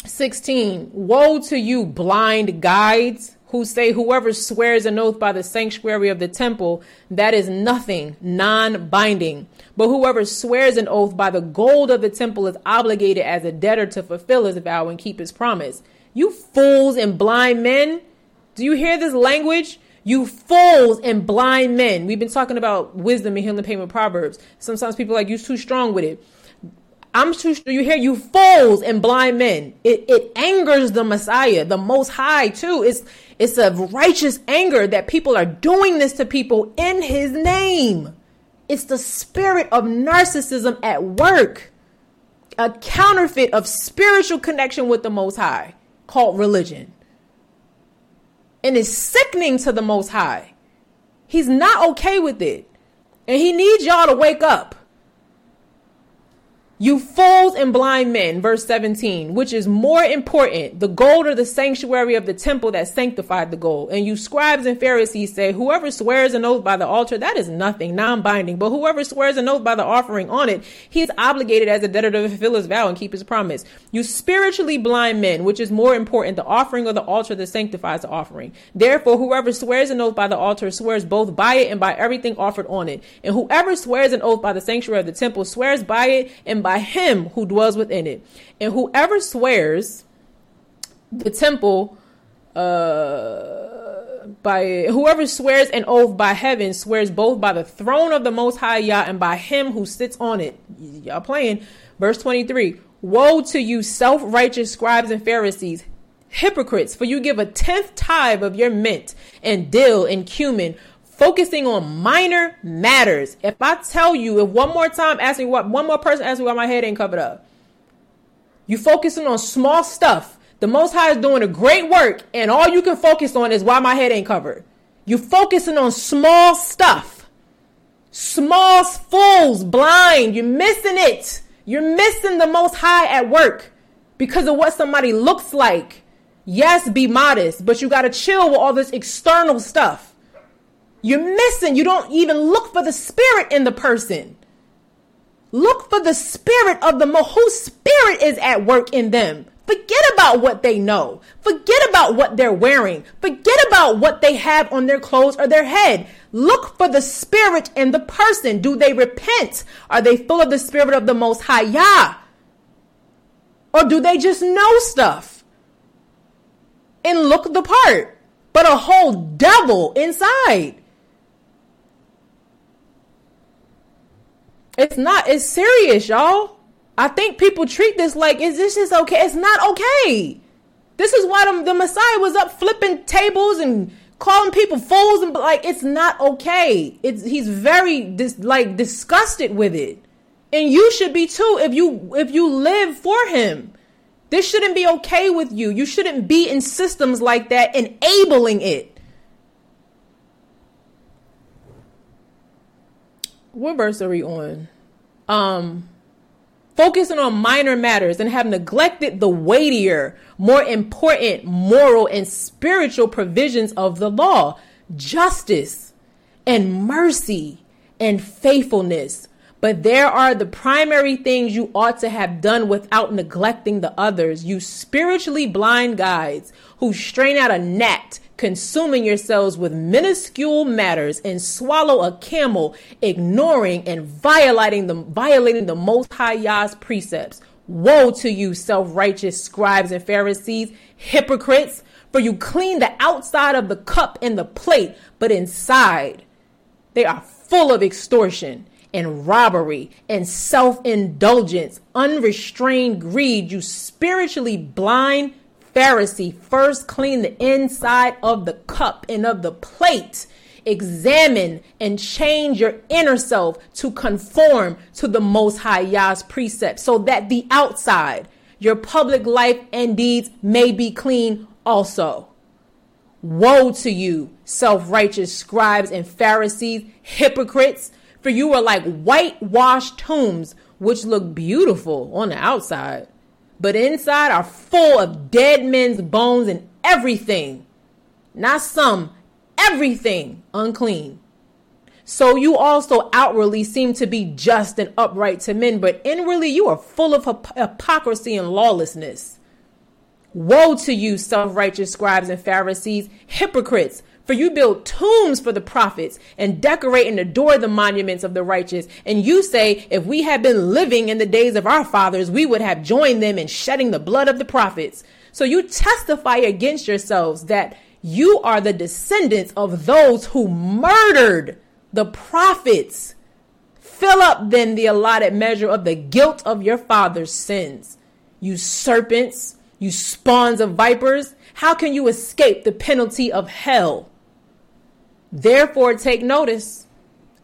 16 Woe to you, blind guides who say, Whoever swears an oath by the sanctuary of the temple, that is nothing, non binding. But whoever swears an oath by the gold of the temple is obligated as a debtor to fulfill his vow and keep his promise. You fools and blind men, do you hear this language? You fools and blind men. We've been talking about wisdom and healing pain with Proverbs. Sometimes people like, you're too strong with it. I'm too, you hear you fools and blind men. It, it angers the Messiah, the most high too. It's, it's a righteous anger that people are doing this to people in his name. It's the spirit of narcissism at work. A counterfeit of spiritual connection with the most high called religion and is sickening to the Most High. He's not okay with it. And he needs y'all to wake up. You fools and blind men, verse 17, which is more important, the gold or the sanctuary of the temple that sanctified the gold. And you scribes and Pharisees say, whoever swears an oath by the altar, that is nothing, non-binding. But whoever swears an oath by the offering on it, he is obligated as a debtor to fulfill his vow and keep his promise. You spiritually blind men, which is more important, the offering or the altar that sanctifies the offering. Therefore, whoever swears an oath by the altar swears both by it and by everything offered on it. And whoever swears an oath by the sanctuary of the temple swears by it and by him who dwells within it. And whoever swears the temple uh, by whoever swears an oath by heaven swears both by the throne of the most high Yah and by him who sits on it. Y'all playing. Verse 23. Woe to you, self-righteous scribes and Pharisees, hypocrites, for you give a tenth tithe of your mint and dill and cumin, focusing on minor matters. If I tell you, if one more time ask me what one more person asks me why my head ain't covered up, you focusing on small stuff. The Most High is doing a great work, and all you can focus on is why my head ain't covered. You focusing on small stuff. Small fools, blind. You're missing it. You're missing the most high at work because of what somebody looks like. Yes, be modest, but you got to chill with all this external stuff. You're missing. You don't even look for the spirit in the person. Look for the spirit of the whose spirit is at work in them. Forget about what they know. Forget about what they're wearing. Forget about what they have on their clothes or their head. Look for the spirit in the person. Do they repent? Are they full of the spirit of the most high Yah? Or do they just know stuff and look the part, but a whole devil inside? It's not, it's serious, y'all. I think people treat this like, is this just okay? It's not okay. This is why the, the Messiah was up flipping tables and calling people fools and like it's not okay. It's he's very dis, like disgusted with it. And you should be too if you if you live for him. This shouldn't be okay with you. You shouldn't be in systems like that enabling it. What verse are we on? Um focusing on minor matters and have neglected the weightier, more important moral and spiritual provisions of the law, justice and mercy and faithfulness. But there are the primary things you ought to have done without neglecting the others. You spiritually blind guides who strain out a gnat consuming yourselves with minuscule matters and swallow a camel, ignoring and violating the violating the most high Yah's precepts. Woe to you, self-righteous scribes and Pharisees, hypocrites, for you clean the outside of the cup and the plate, but inside they are full of extortion and robbery and self indulgence, unrestrained greed, you spiritually blind Pharisee, first clean the inside of the cup and of the plate. Examine and change your inner self to conform to the Most High Yah's precepts so that the outside, your public life and deeds may be clean also. Woe to you, self righteous scribes and Pharisees, hypocrites, for you are like whitewashed tombs, which look beautiful on the outside but inside are full of dead men's bones and everything. Not some, everything unclean. So you also outwardly seem to be just and upright to men, but inwardly you are full of hypocrisy and lawlessness. Woe to you, self righteous scribes and Pharisees, hypocrites! For you build tombs for the prophets and decorate and adore the monuments of the righteous. And you say, if we had been living in the days of our fathers, we would have joined them in shedding the blood of the prophets. So you testify against yourselves that you are the descendants of those who murdered the prophets. Fill up then the allotted measure of the guilt of your father's sins. You serpents, you spawns of vipers, how can you escape the penalty of hell? Therefore, take notice.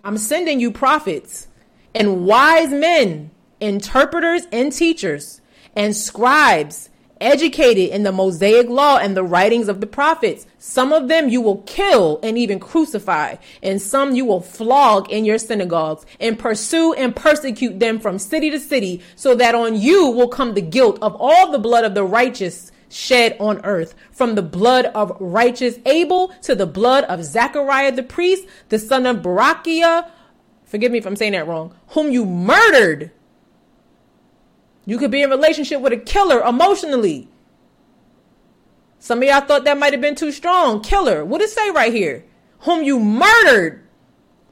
I'm sending you prophets and wise men, interpreters and teachers, and scribes educated in the Mosaic law and the writings of the prophets. Some of them you will kill and even crucify, and some you will flog in your synagogues and pursue and persecute them from city to city, so that on you will come the guilt of all the blood of the righteous shed on earth, from the blood of righteous Abel to the blood of Zechariah the priest, the son of Barachiah, forgive me if I'm saying that wrong, whom you murdered. You could be in relationship with a killer emotionally. Some of y'all thought that might have been too strong. Killer. What it say right here? Whom you murdered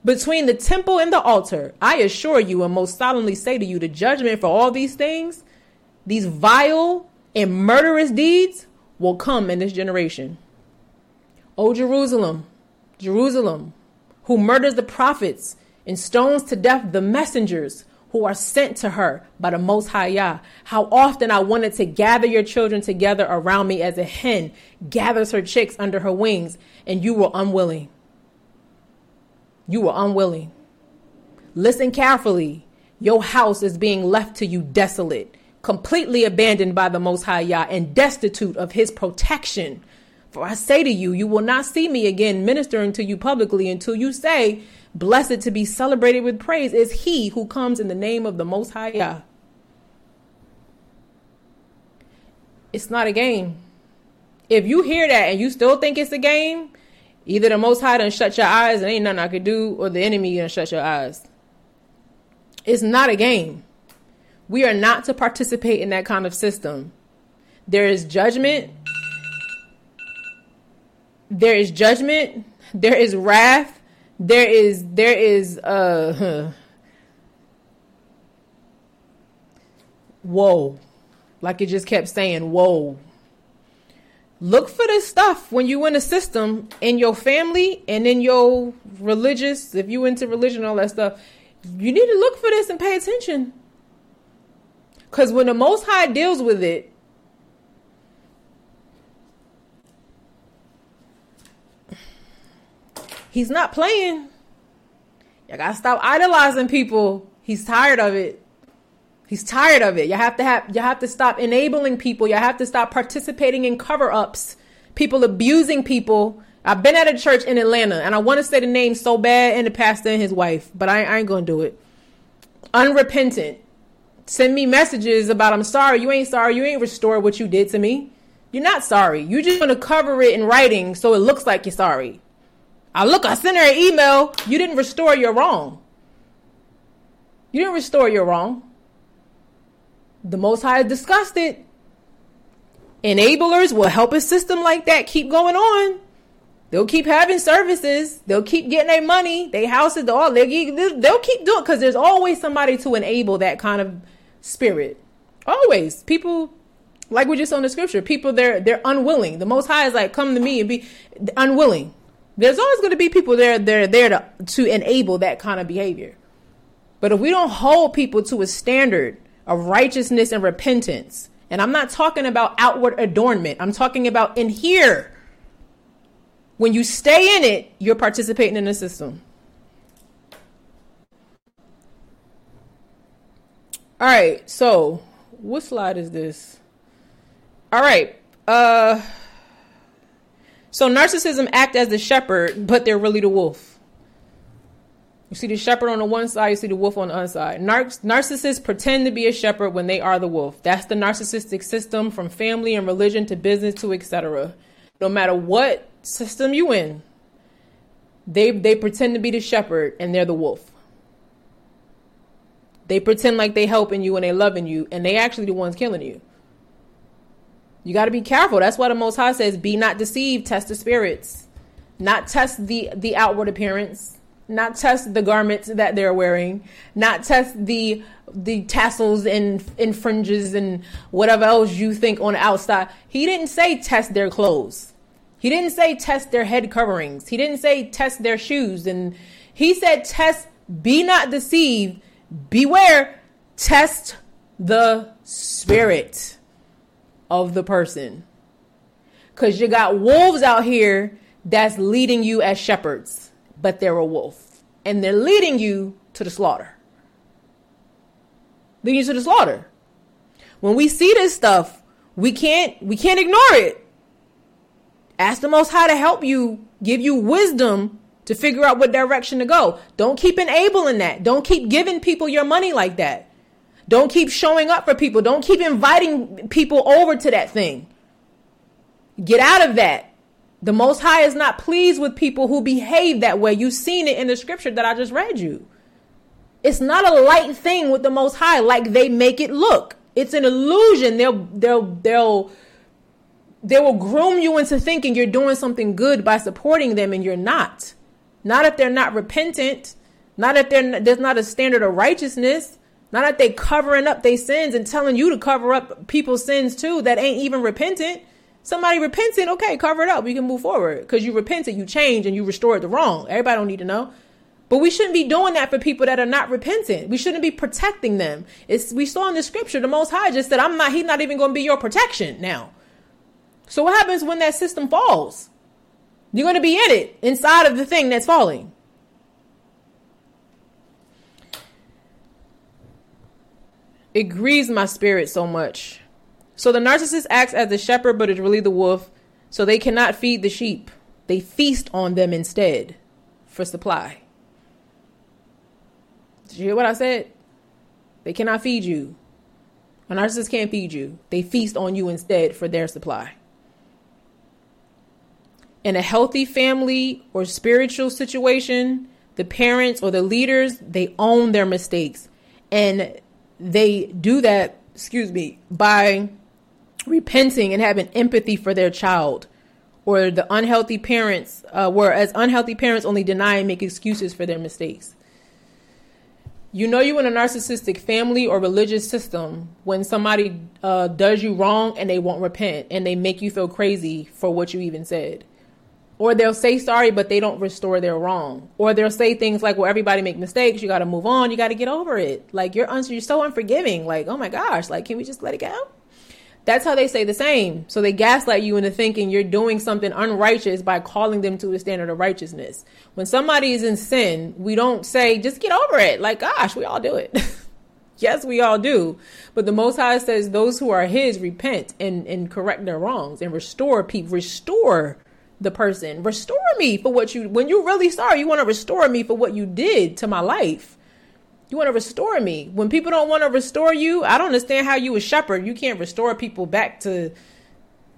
between the temple and the altar. I assure you and most solemnly say to you, the judgment for all these things, these vile and murderous deeds will come in this generation. O Jerusalem, Jerusalem, who murders the prophets and stones to death the messengers who are sent to her by the Most High Yah. How often I wanted to gather your children together around me as a hen gathers her chicks under her wings, and you were unwilling. You were unwilling. Listen carefully. Your house is being left to you desolate completely abandoned by the Most High Yah and destitute of his protection. For I say to you, you will not see me again ministering to you publicly until you say, Blessed to be celebrated with praise is he who comes in the name of the Most High Yah. It's not a game. If you hear that and you still think it's a game, either the Most High done shut your eyes and ain't nothing I could do, or the enemy done shut your eyes. It's not a game. We are not to participate in that kind of system. There is judgment. There is judgment. There is wrath. There is there is uh woe. Like it just kept saying, woe. Look for this stuff when you in a system in your family and in your religious, if you into religion, all that stuff. You need to look for this and pay attention. Because when the Most High deals with it, he's not playing. Y'all gotta stop idolizing people. He's tired of it. He's tired of it. You have to have you have to stop enabling people. You have to stop participating in cover-ups. People abusing people. I've been at a church in Atlanta and I want to say the name so bad and the pastor and his wife, but I, I ain't gonna do it. Unrepentant. Send me messages about I'm sorry, you ain't sorry, you ain't restored what you did to me. You're not sorry. You're just gonna cover it in writing so it looks like you're sorry. I look, I sent her an email. You didn't restore your wrong. You didn't restore your wrong. The Most High discussed it. Enablers will help a system like that keep going on. They'll keep having services. They'll keep getting their money. They houses, all they they'll keep doing because there's always somebody to enable that kind of spirit. Always people like we just on the scripture. People they're they're unwilling. The Most High is like, come to me and be unwilling. There's always going to be people there they're there to to enable that kind of behavior. But if we don't hold people to a standard of righteousness and repentance. And I'm not talking about outward adornment. I'm talking about in here. When you stay in it, you're participating in the system. All right. So, what slide is this? All right. Uh so narcissism act as the shepherd, but they're really the wolf. You see the shepherd on the one side, you see the wolf on the other side. Nar- narcissists pretend to be a shepherd when they are the wolf. That's the narcissistic system from family and religion to business to etc. No matter what system you in, they they pretend to be the shepherd and they're the wolf. They pretend like they helping you and they loving you, and they actually the ones killing you. You got to be careful. That's why the Most High says, "Be not deceived. Test the spirits, not test the the outward appearance." not test the garments that they're wearing, not test the the tassels and, and fringes and whatever else you think on the outside. He didn't say test their clothes. He didn't say test their head coverings. He didn't say test their shoes. And he said test, be not deceived, beware, test the spirit of the person. Because you got wolves out here that's leading you as shepherds but they're a wolf. And they're leading you to the slaughter. Leading you to the slaughter. When we see this stuff, we can't we can't ignore it. Ask the most high to help you, give you wisdom to figure out what direction to go. Don't keep enabling that. Don't keep giving people your money like that. Don't keep showing up for people. Don't keep inviting people over to that thing. Get out of that. The Most High is not pleased with people who behave that way. You've seen it in the scripture that I just read you. It's not a light thing with the Most High like they make it look. It's an illusion. They'll they'll they'll they will groom you into thinking you're doing something good by supporting them and you're not. Not if they're not repentant. Not if there's not a standard of righteousness. Not if they covering up their sins and telling you to cover up people's sins too that ain't even repentant. Somebody repenting, okay, cover it up. We can move forward because you repented, you changed, and you restored the wrong. Everybody don't need to know. But we shouldn't be doing that for people that are not repentant. We shouldn't be protecting them. It's we saw in the scripture the Most High just said, "I'm not. He's not even going to be your protection now." So what happens when that system falls? You're going to be in it, inside of the thing that's falling. It grieves my spirit so much so the narcissist acts as the shepherd, but is really the wolf. So they cannot feed the sheep. They feast on them instead for supply. Did you hear what I said? They cannot feed you. A narcissist can't feed you, they feast on you instead for their supply. In a healthy family or spiritual situation, the parents or the leaders, they own their mistakes. And they do that, excuse me, by repenting and having empathy for their child. Or the unhealthy parents, uh, whereas unhealthy parents only deny and make excuses for their mistakes. You know you're in a narcissistic family or religious system when somebody uh, does you wrong and they won't repent and they make you feel crazy for what you even said. Or they'll say sorry, but they don't restore their wrong. Or they'll say things like, well, everybody make mistakes. You got to move on. You got to get over it. Like you're, un- you're so unforgiving. Like, oh my gosh, like, can we just let it go? That's how they say the same. So they gaslight you into thinking you're doing something unrighteous by calling them to a standard of righteousness. When somebody is in sin, we don't say, just get over it. Like, gosh, we all do it. yes, we all do. But the Most High says those who are His repent and, and correct their wrongs and restore people, restore the person. Restore me for what you, when you're really sorry, you want to restore me for what you did to my life. You want to restore me. When people don't want to restore you, I don't understand how you a shepherd. You can't restore people back to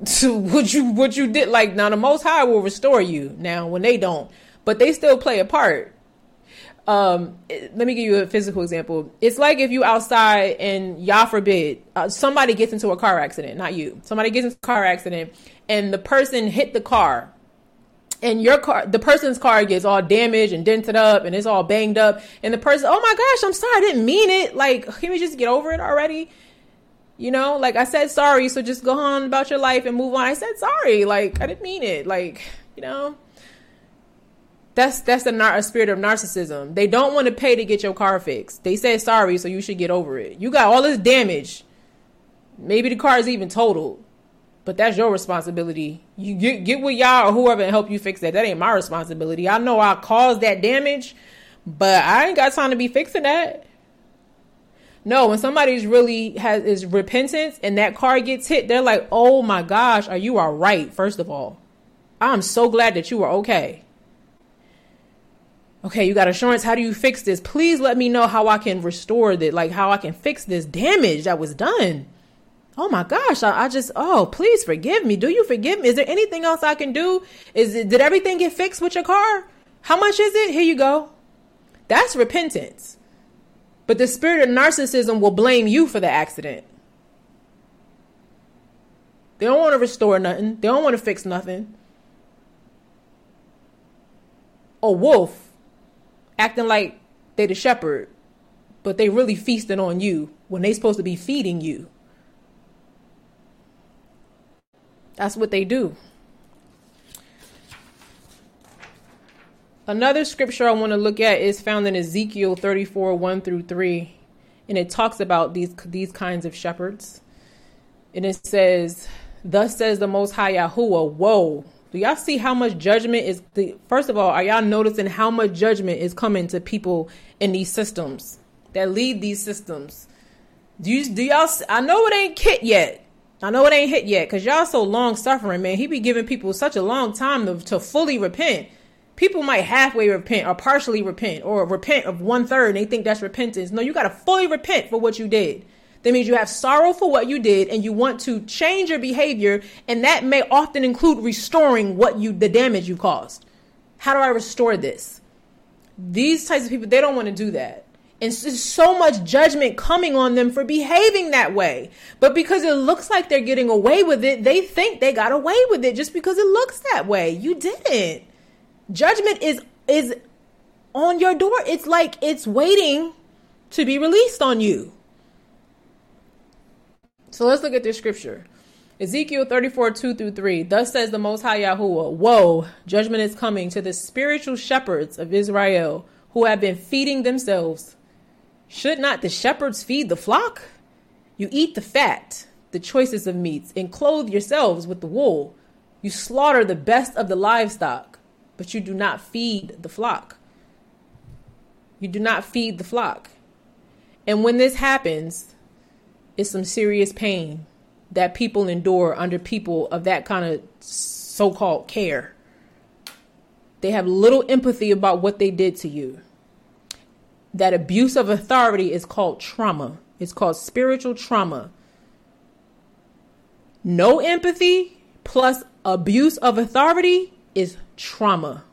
to what you what you did. Like now, the Most High will restore you. Now, when they don't, but they still play a part. Um, let me give you a physical example. It's like if you outside and Yah forbid uh, somebody gets into a car accident, not you. Somebody gets into a car accident and the person hit the car and your car, the person's car gets all damaged and dented up and it's all banged up. And the person, oh my gosh, I'm sorry, I didn't mean it. Like, can we just get over it already? You know, like I said sorry, so just go on about your life and move on. I said sorry, like I didn't mean it. Like, you know, that's that's a, nar- spirit of narcissism. They don't want to pay to get your car fixed. They said sorry, so you should get over it. You got all this damage. Maybe the car is even totaled. But that's your responsibility. You get get with y'all or whoever and help you fix that. That ain't my responsibility. I know I caused that damage, but I ain't got time to be fixing that. No, when somebody's really has is repentance and that car gets hit, they're like, "Oh my gosh, are you all right?" First of all, I'm so glad that you are okay. Okay, you got insurance. How do you fix this? Please let me know how I can restore that, like how I can fix this damage that was done oh my gosh, I, I, just, oh, please forgive me. Do you forgive me? Is there anything else I can do? Is it, did everything get fixed with your car? How much is it? Here you go. That's repentance. But the spirit of narcissism will blame you for the accident. They don't want to restore nothing. They don't want to fix nothing. A wolf acting like they the shepherd, but they really feasting on you when they supposed to be feeding you. That's what they do. Another scripture I want to look at is found in Ezekiel 34 1 through 3. And it talks about these, these kinds of shepherds. And it says, Thus says the Most High Yahuwah, Woe! Do y'all see how much judgment is the first of all, are y'all noticing how much judgment is coming to people in these systems that lead these systems? Do you do y'all I know it ain't kit yet, I know it ain't hit yet because Yah so long suffering, man. He be giving people such a long time to, to fully repent. People might halfway repent or partially repent or repent of one third and they think that's repentance. No, you got to fully repent for what you did. That means you have sorrow for what you did and you want to change your behavior. And that may often include restoring what you, the damage you caused. How do I restore this? These types of people, they don't want to do that and so much judgment coming on them for behaving that way. But because it looks like they're getting away with it, they think they got away with it just because it looks that way. You didn't. Judgment is is on your door. It's like it's waiting to be released on you. So let's look at this scripture. Ezekiel 34, 2 through 3. Thus says the Most High Yahuwah, Woe, judgment is coming to the spiritual shepherds of Israel who have been feeding themselves should not the shepherds feed the flock? You eat the fat, the choicest of meats, and clothe yourselves with the wool. You slaughter the best of the livestock, but you do not feed the flock. You do not feed the flock. And when this happens, it's some serious pain that people endure under people of that kind of so called care. They have little empathy about what they did to you that abuse of authority is called trauma. It's called spiritual trauma. No empathy plus abuse of authority is trauma.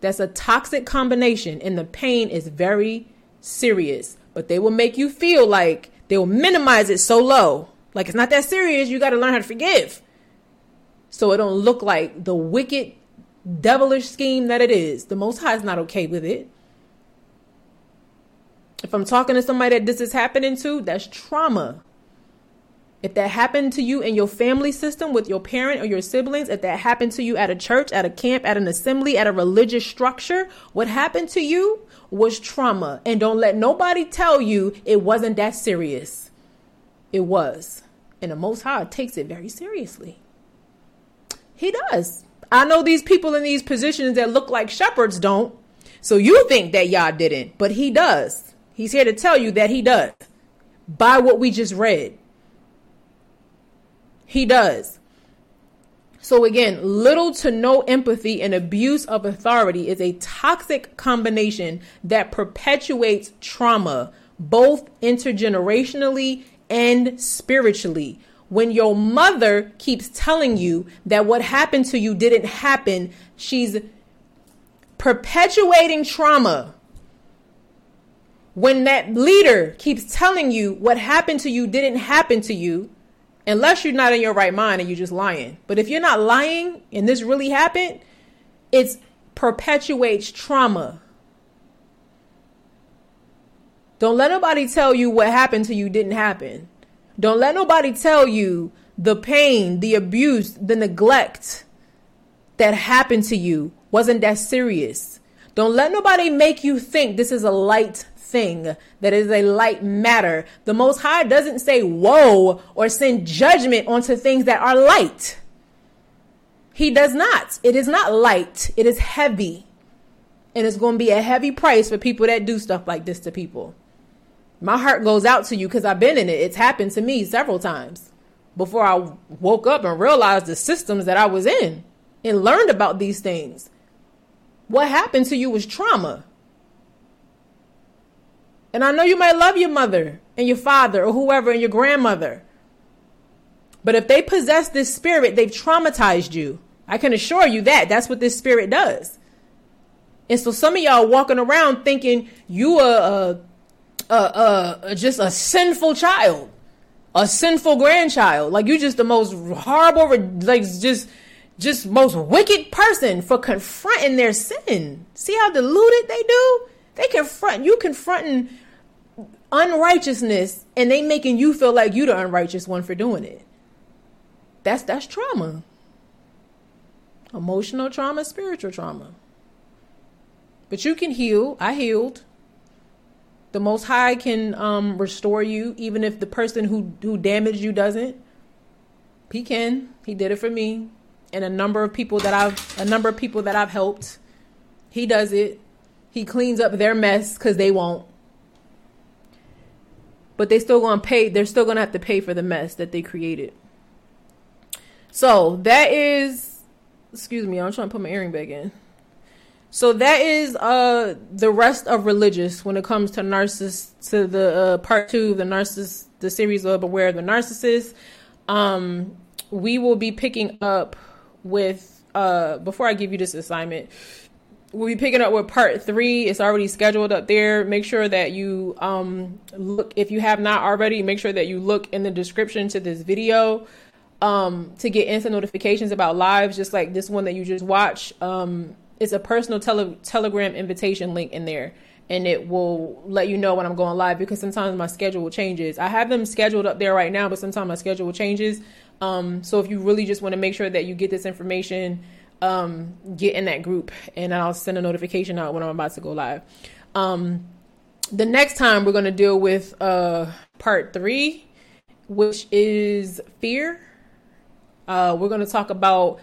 That's a toxic combination, and the pain is very serious. But they will make you feel like they will minimize it so low. Like it's not that serious. You got to learn how to forgive. So it don't look like the wicked, devilish scheme that it is. The Most High is not okay with it. If I'm talking to somebody that this is happening to, that's trauma. If that happened to you in your family system with your parent or your siblings, if that happened to you at a church, at a camp, at an assembly, at a religious structure, what happened to you was trauma. And don't let nobody tell you it wasn't that serious. It was. And the Most High takes it very seriously. He does. I know these people in these positions that look like shepherds don't. So you think that y'all didn't, but he does. He's here to tell you that he does by what we just read. He does. So, again, little to no empathy and abuse of authority is a toxic combination that perpetuates trauma, both intergenerationally and spiritually. When your mother keeps telling you that what happened to you didn't happen, she's perpetuating trauma. When that leader keeps telling you what happened to you didn't happen to you, unless you're not in your right mind and you're just lying. But if you're not lying and this really happened, it perpetuates trauma. Don't let nobody tell you what happened to you didn't happen. Don't let nobody tell you the pain, the abuse, the neglect that happened to you wasn't that serious. Don't let nobody make you think this is a light thing that is a light matter. The Most High doesn't say woe or send judgment onto things that are light. He does not. It is not light, it is heavy. And it's going to be a heavy price for people that do stuff like this to people. My heart goes out to you because I've been in it. It's happened to me several times before I woke up and realized the systems that I was in and learned about these things. What happened to you was trauma. And I know you might love your mother and your father or whoever and your grandmother. But if they possess this spirit, they've traumatized you. I can assure you that. That's what this spirit does. And so some of y'all walking around thinking you are a, a, a, just a sinful child, a sinful grandchild. Like you just the most horrible, like just just most wicked person for confronting their sin. See how deluded they do? They confront you confronting unrighteousness and they making you feel like you the unrighteous one for doing it. That's that's trauma. Emotional trauma, spiritual trauma. But you can heal. I healed. The Most High can um, restore you, even if the person who who damaged you doesn't. He can. He did it for me, and a number of people that I've a number of people that I've helped. He does it. He cleans up their mess because they won't but they still gonna pay they're still gonna have to pay for the mess that they created. So that is excuse me i'm trying to put my earring back in. So that is uh the rest of religious when it comes to narcissist to the uh, part two of the narcissist the series of aware of the narcissist. Um we will be picking up with uh before i give you this assignment we'll be picking up with part three. It's already scheduled up there. Make sure that you um, look, if you have not already, make sure that you look in the description to this video um, to get instant notifications about lives, just like this one that you just watched. Um, it's a personal tele- Telegram invitation link in there. And it will let you know when I'm going live because sometimes my schedule changes. I have them scheduled up there right now, but sometimes my schedule changes. Um, so if you really just want to make sure that you get this information, um, get in that group and I'll send a notification out when I'm about to go live. Um, the next time we're going to deal with uh, part three, which is fear. Uh, we're going to talk about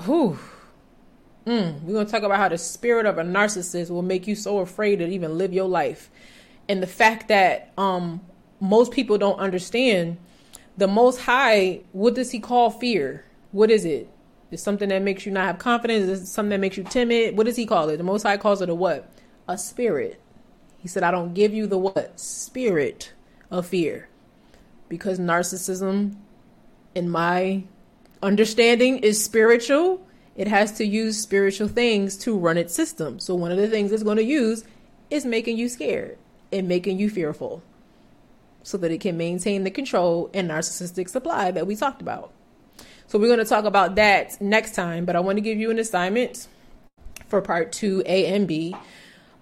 who. Mm, we're going to talk about how the spirit of a narcissist will make you so afraid to even live your life. And the fact that um, most people don't understand the Most High, what does He call fear? What is it? It's something that makes you not have confidence. It's something that makes you timid. What does he call it? The Most High calls it a what? A spirit. He said, I don't give you the what? Spirit of fear. Because narcissism, in my understanding, is spiritual. It has to use spiritual things to run its system. So, one of the things it's going to use is making you scared and making you fearful so that it can maintain the control and narcissistic supply that we talked about. So, we're going to talk about that next time, but I want to give you an assignment for part two, A and B.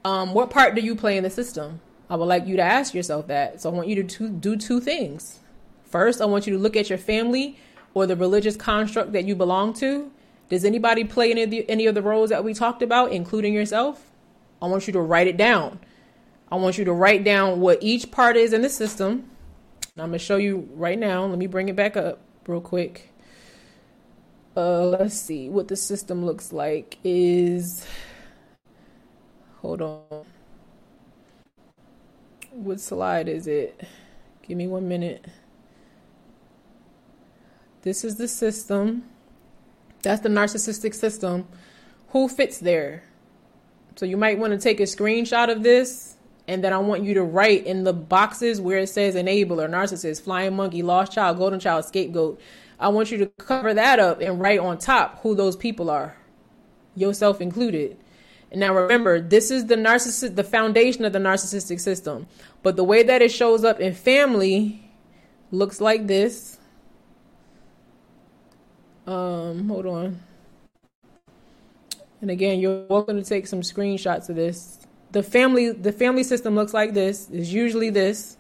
Um, what part do you play in the system? I would like you to ask yourself that. So I want you to do two things. First, I want you to look at your family or the religious construct that you belong to. Does anybody play any of the, any of the roles that we talked about, including yourself? I want you to write it down. I want you to write down what each part is in the system. I'm going to show you right now. Let me bring it back up real quick. Uh, let's see what the system looks like is hold on what slide is it? Give me one minute. This is the system. That's the narcissistic system. Who fits there? So you might want to take a screenshot of this, and then I want you to write in the boxes where it says enabler, narcissist, flying monkey, lost child, golden child, scapegoat. I want you to cover that up and write on top who those people are, yourself included. Now remember, this is the narcissist, the foundation of the narcissistic system. But the way that it shows up in family looks like this. Um, hold on. And again, you're welcome to take some screenshots of this. The family, the family system looks like this. Is usually this.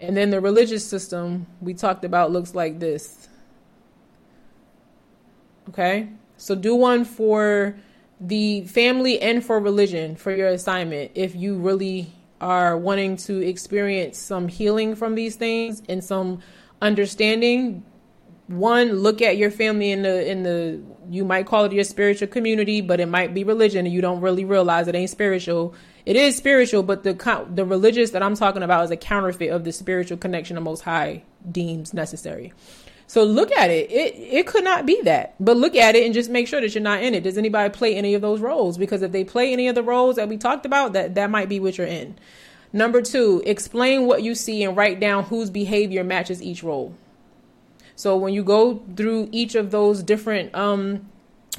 And then the religious system we talked about looks like this. Okay? So do one for the family and for religion for your assignment if you really are wanting to experience some healing from these things and some understanding one look at your family in the in the you might call it your spiritual community but it might be religion and you don't really realize it ain't spiritual it is spiritual but the the religious that i'm talking about is a counterfeit of the spiritual connection the most high deems necessary so look at it. It it could not be that. But look at it and just make sure that you're not in it. Does anybody play any of those roles? Because if they play any of the roles that we talked about, that that might be what you're in. Number 2, explain what you see and write down whose behavior matches each role. So when you go through each of those different um,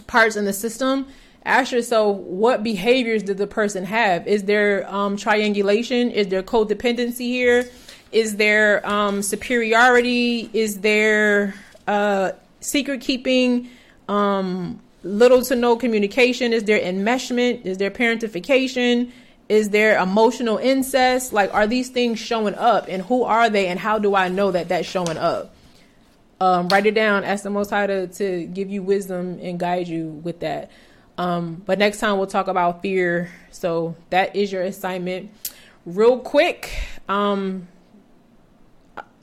parts in the system, ask yourself what behaviors did the person have? Is there um, triangulation? Is there codependency here? Is there um, superiority? Is there uh, secret keeping? Um, little to no communication? Is there enmeshment? Is there parentification? Is there emotional incest? Like, are these things showing up? And who are they? And how do I know that that's showing up? Um, write it down. Ask the Most High to, to give you wisdom and guide you with that. Um, but next time we'll talk about fear. So that is your assignment. Real quick, um,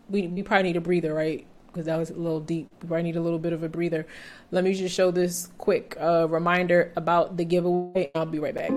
we, we probably need a breather, right? Because that was a little deep. We probably need a little bit of a breather. Let me just show this quick uh, reminder about the giveaway. I'll be right back.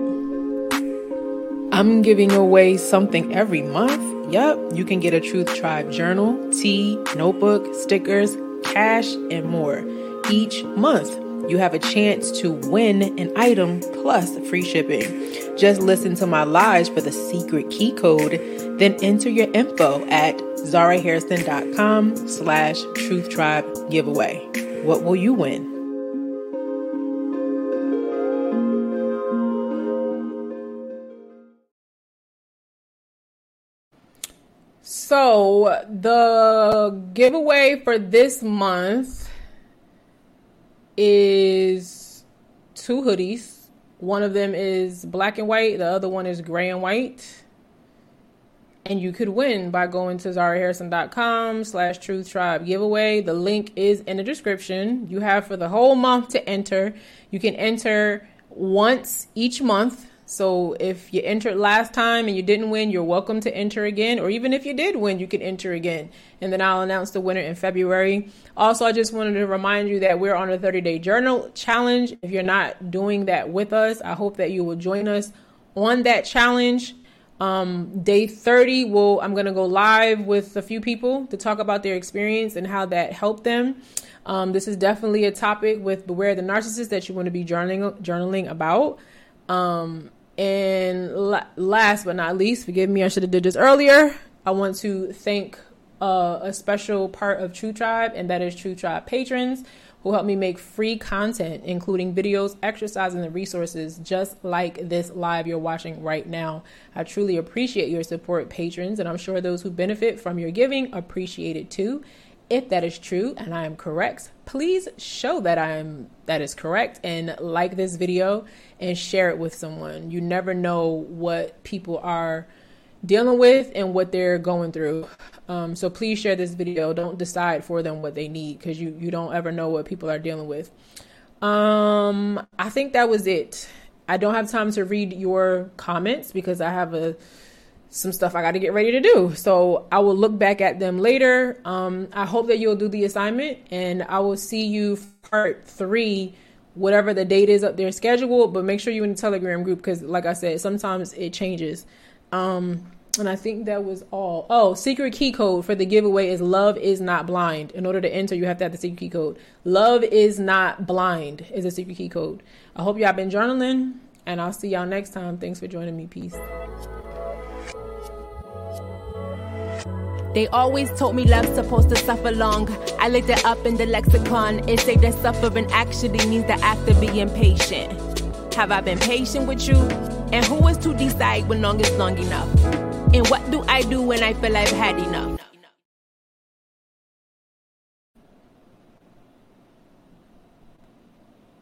I'm giving away something every month. Yep, you can get a Truth Tribe journal, tea, notebook, stickers, cash, and more. Each month, you have a chance to win an item plus free shipping. Just listen to my lives for the secret key code, then enter your info at zaraharrison.com slash truth tribe giveaway. What will you win? So the giveaway for this month is two hoodies. One of them is black and white, the other one is gray and white. And you could win by going to zaraharrison.com slash truth tribe giveaway. The link is in the description. You have for the whole month to enter. You can enter once each month so if you entered last time and you didn't win you're welcome to enter again. Or even if you did win you can enter again. And then i'll announce the winner in february. Also i just wanted to remind you that we're on a 30 day journal challenge. If you're not doing that with us i hope that you will join us on that challenge. Um, day 30 will I'm going to go live with a few people to talk about their experience and how that helped them. Um, this is definitely a topic with beware the narcissist that you want to be journaling journaling about. Um, And last but not least, forgive me, I should have did this earlier. I want to thank uh, a special part of Truth Tribe, and that is Truth Tribe patrons who help me make free content, including videos, exercises, and resources just like this live you're watching right now. I truly appreciate your support, patrons, and I'm sure those who benefit from your giving appreciate it too. If that is true and I am correct, please show that I am that is correct and like this video and share it with someone. You never know what people are dealing with and what they're going through. Um, so please share this video. Don't decide for them what they need because you you don't ever know what people are dealing with. Um, I think that was it. I don't have time to read your comments because I have a some stuff I got to get ready to do. So I will look back at them later. Um, I hope that you'll do the assignment and I will see you part three, whatever the date is up there scheduled. But make sure you're in the Telegram group because, like I said, sometimes it changes. Um, and I think that was all. Oh, secret key code for the giveaway is love is not blind. In order to enter, you have to have the secret key code. Love is not blind is a secret key code. I hope y'all been journaling, and I'll see y'all next time. Thanks for joining me. Peace. They always told me love's supposed to suffer long. I looked it up in the lexicon. It said that suffering actually means the act of being patient. Have I been patient with you? And who is to decide when long is long enough? And what do I do when I feel I've had enough?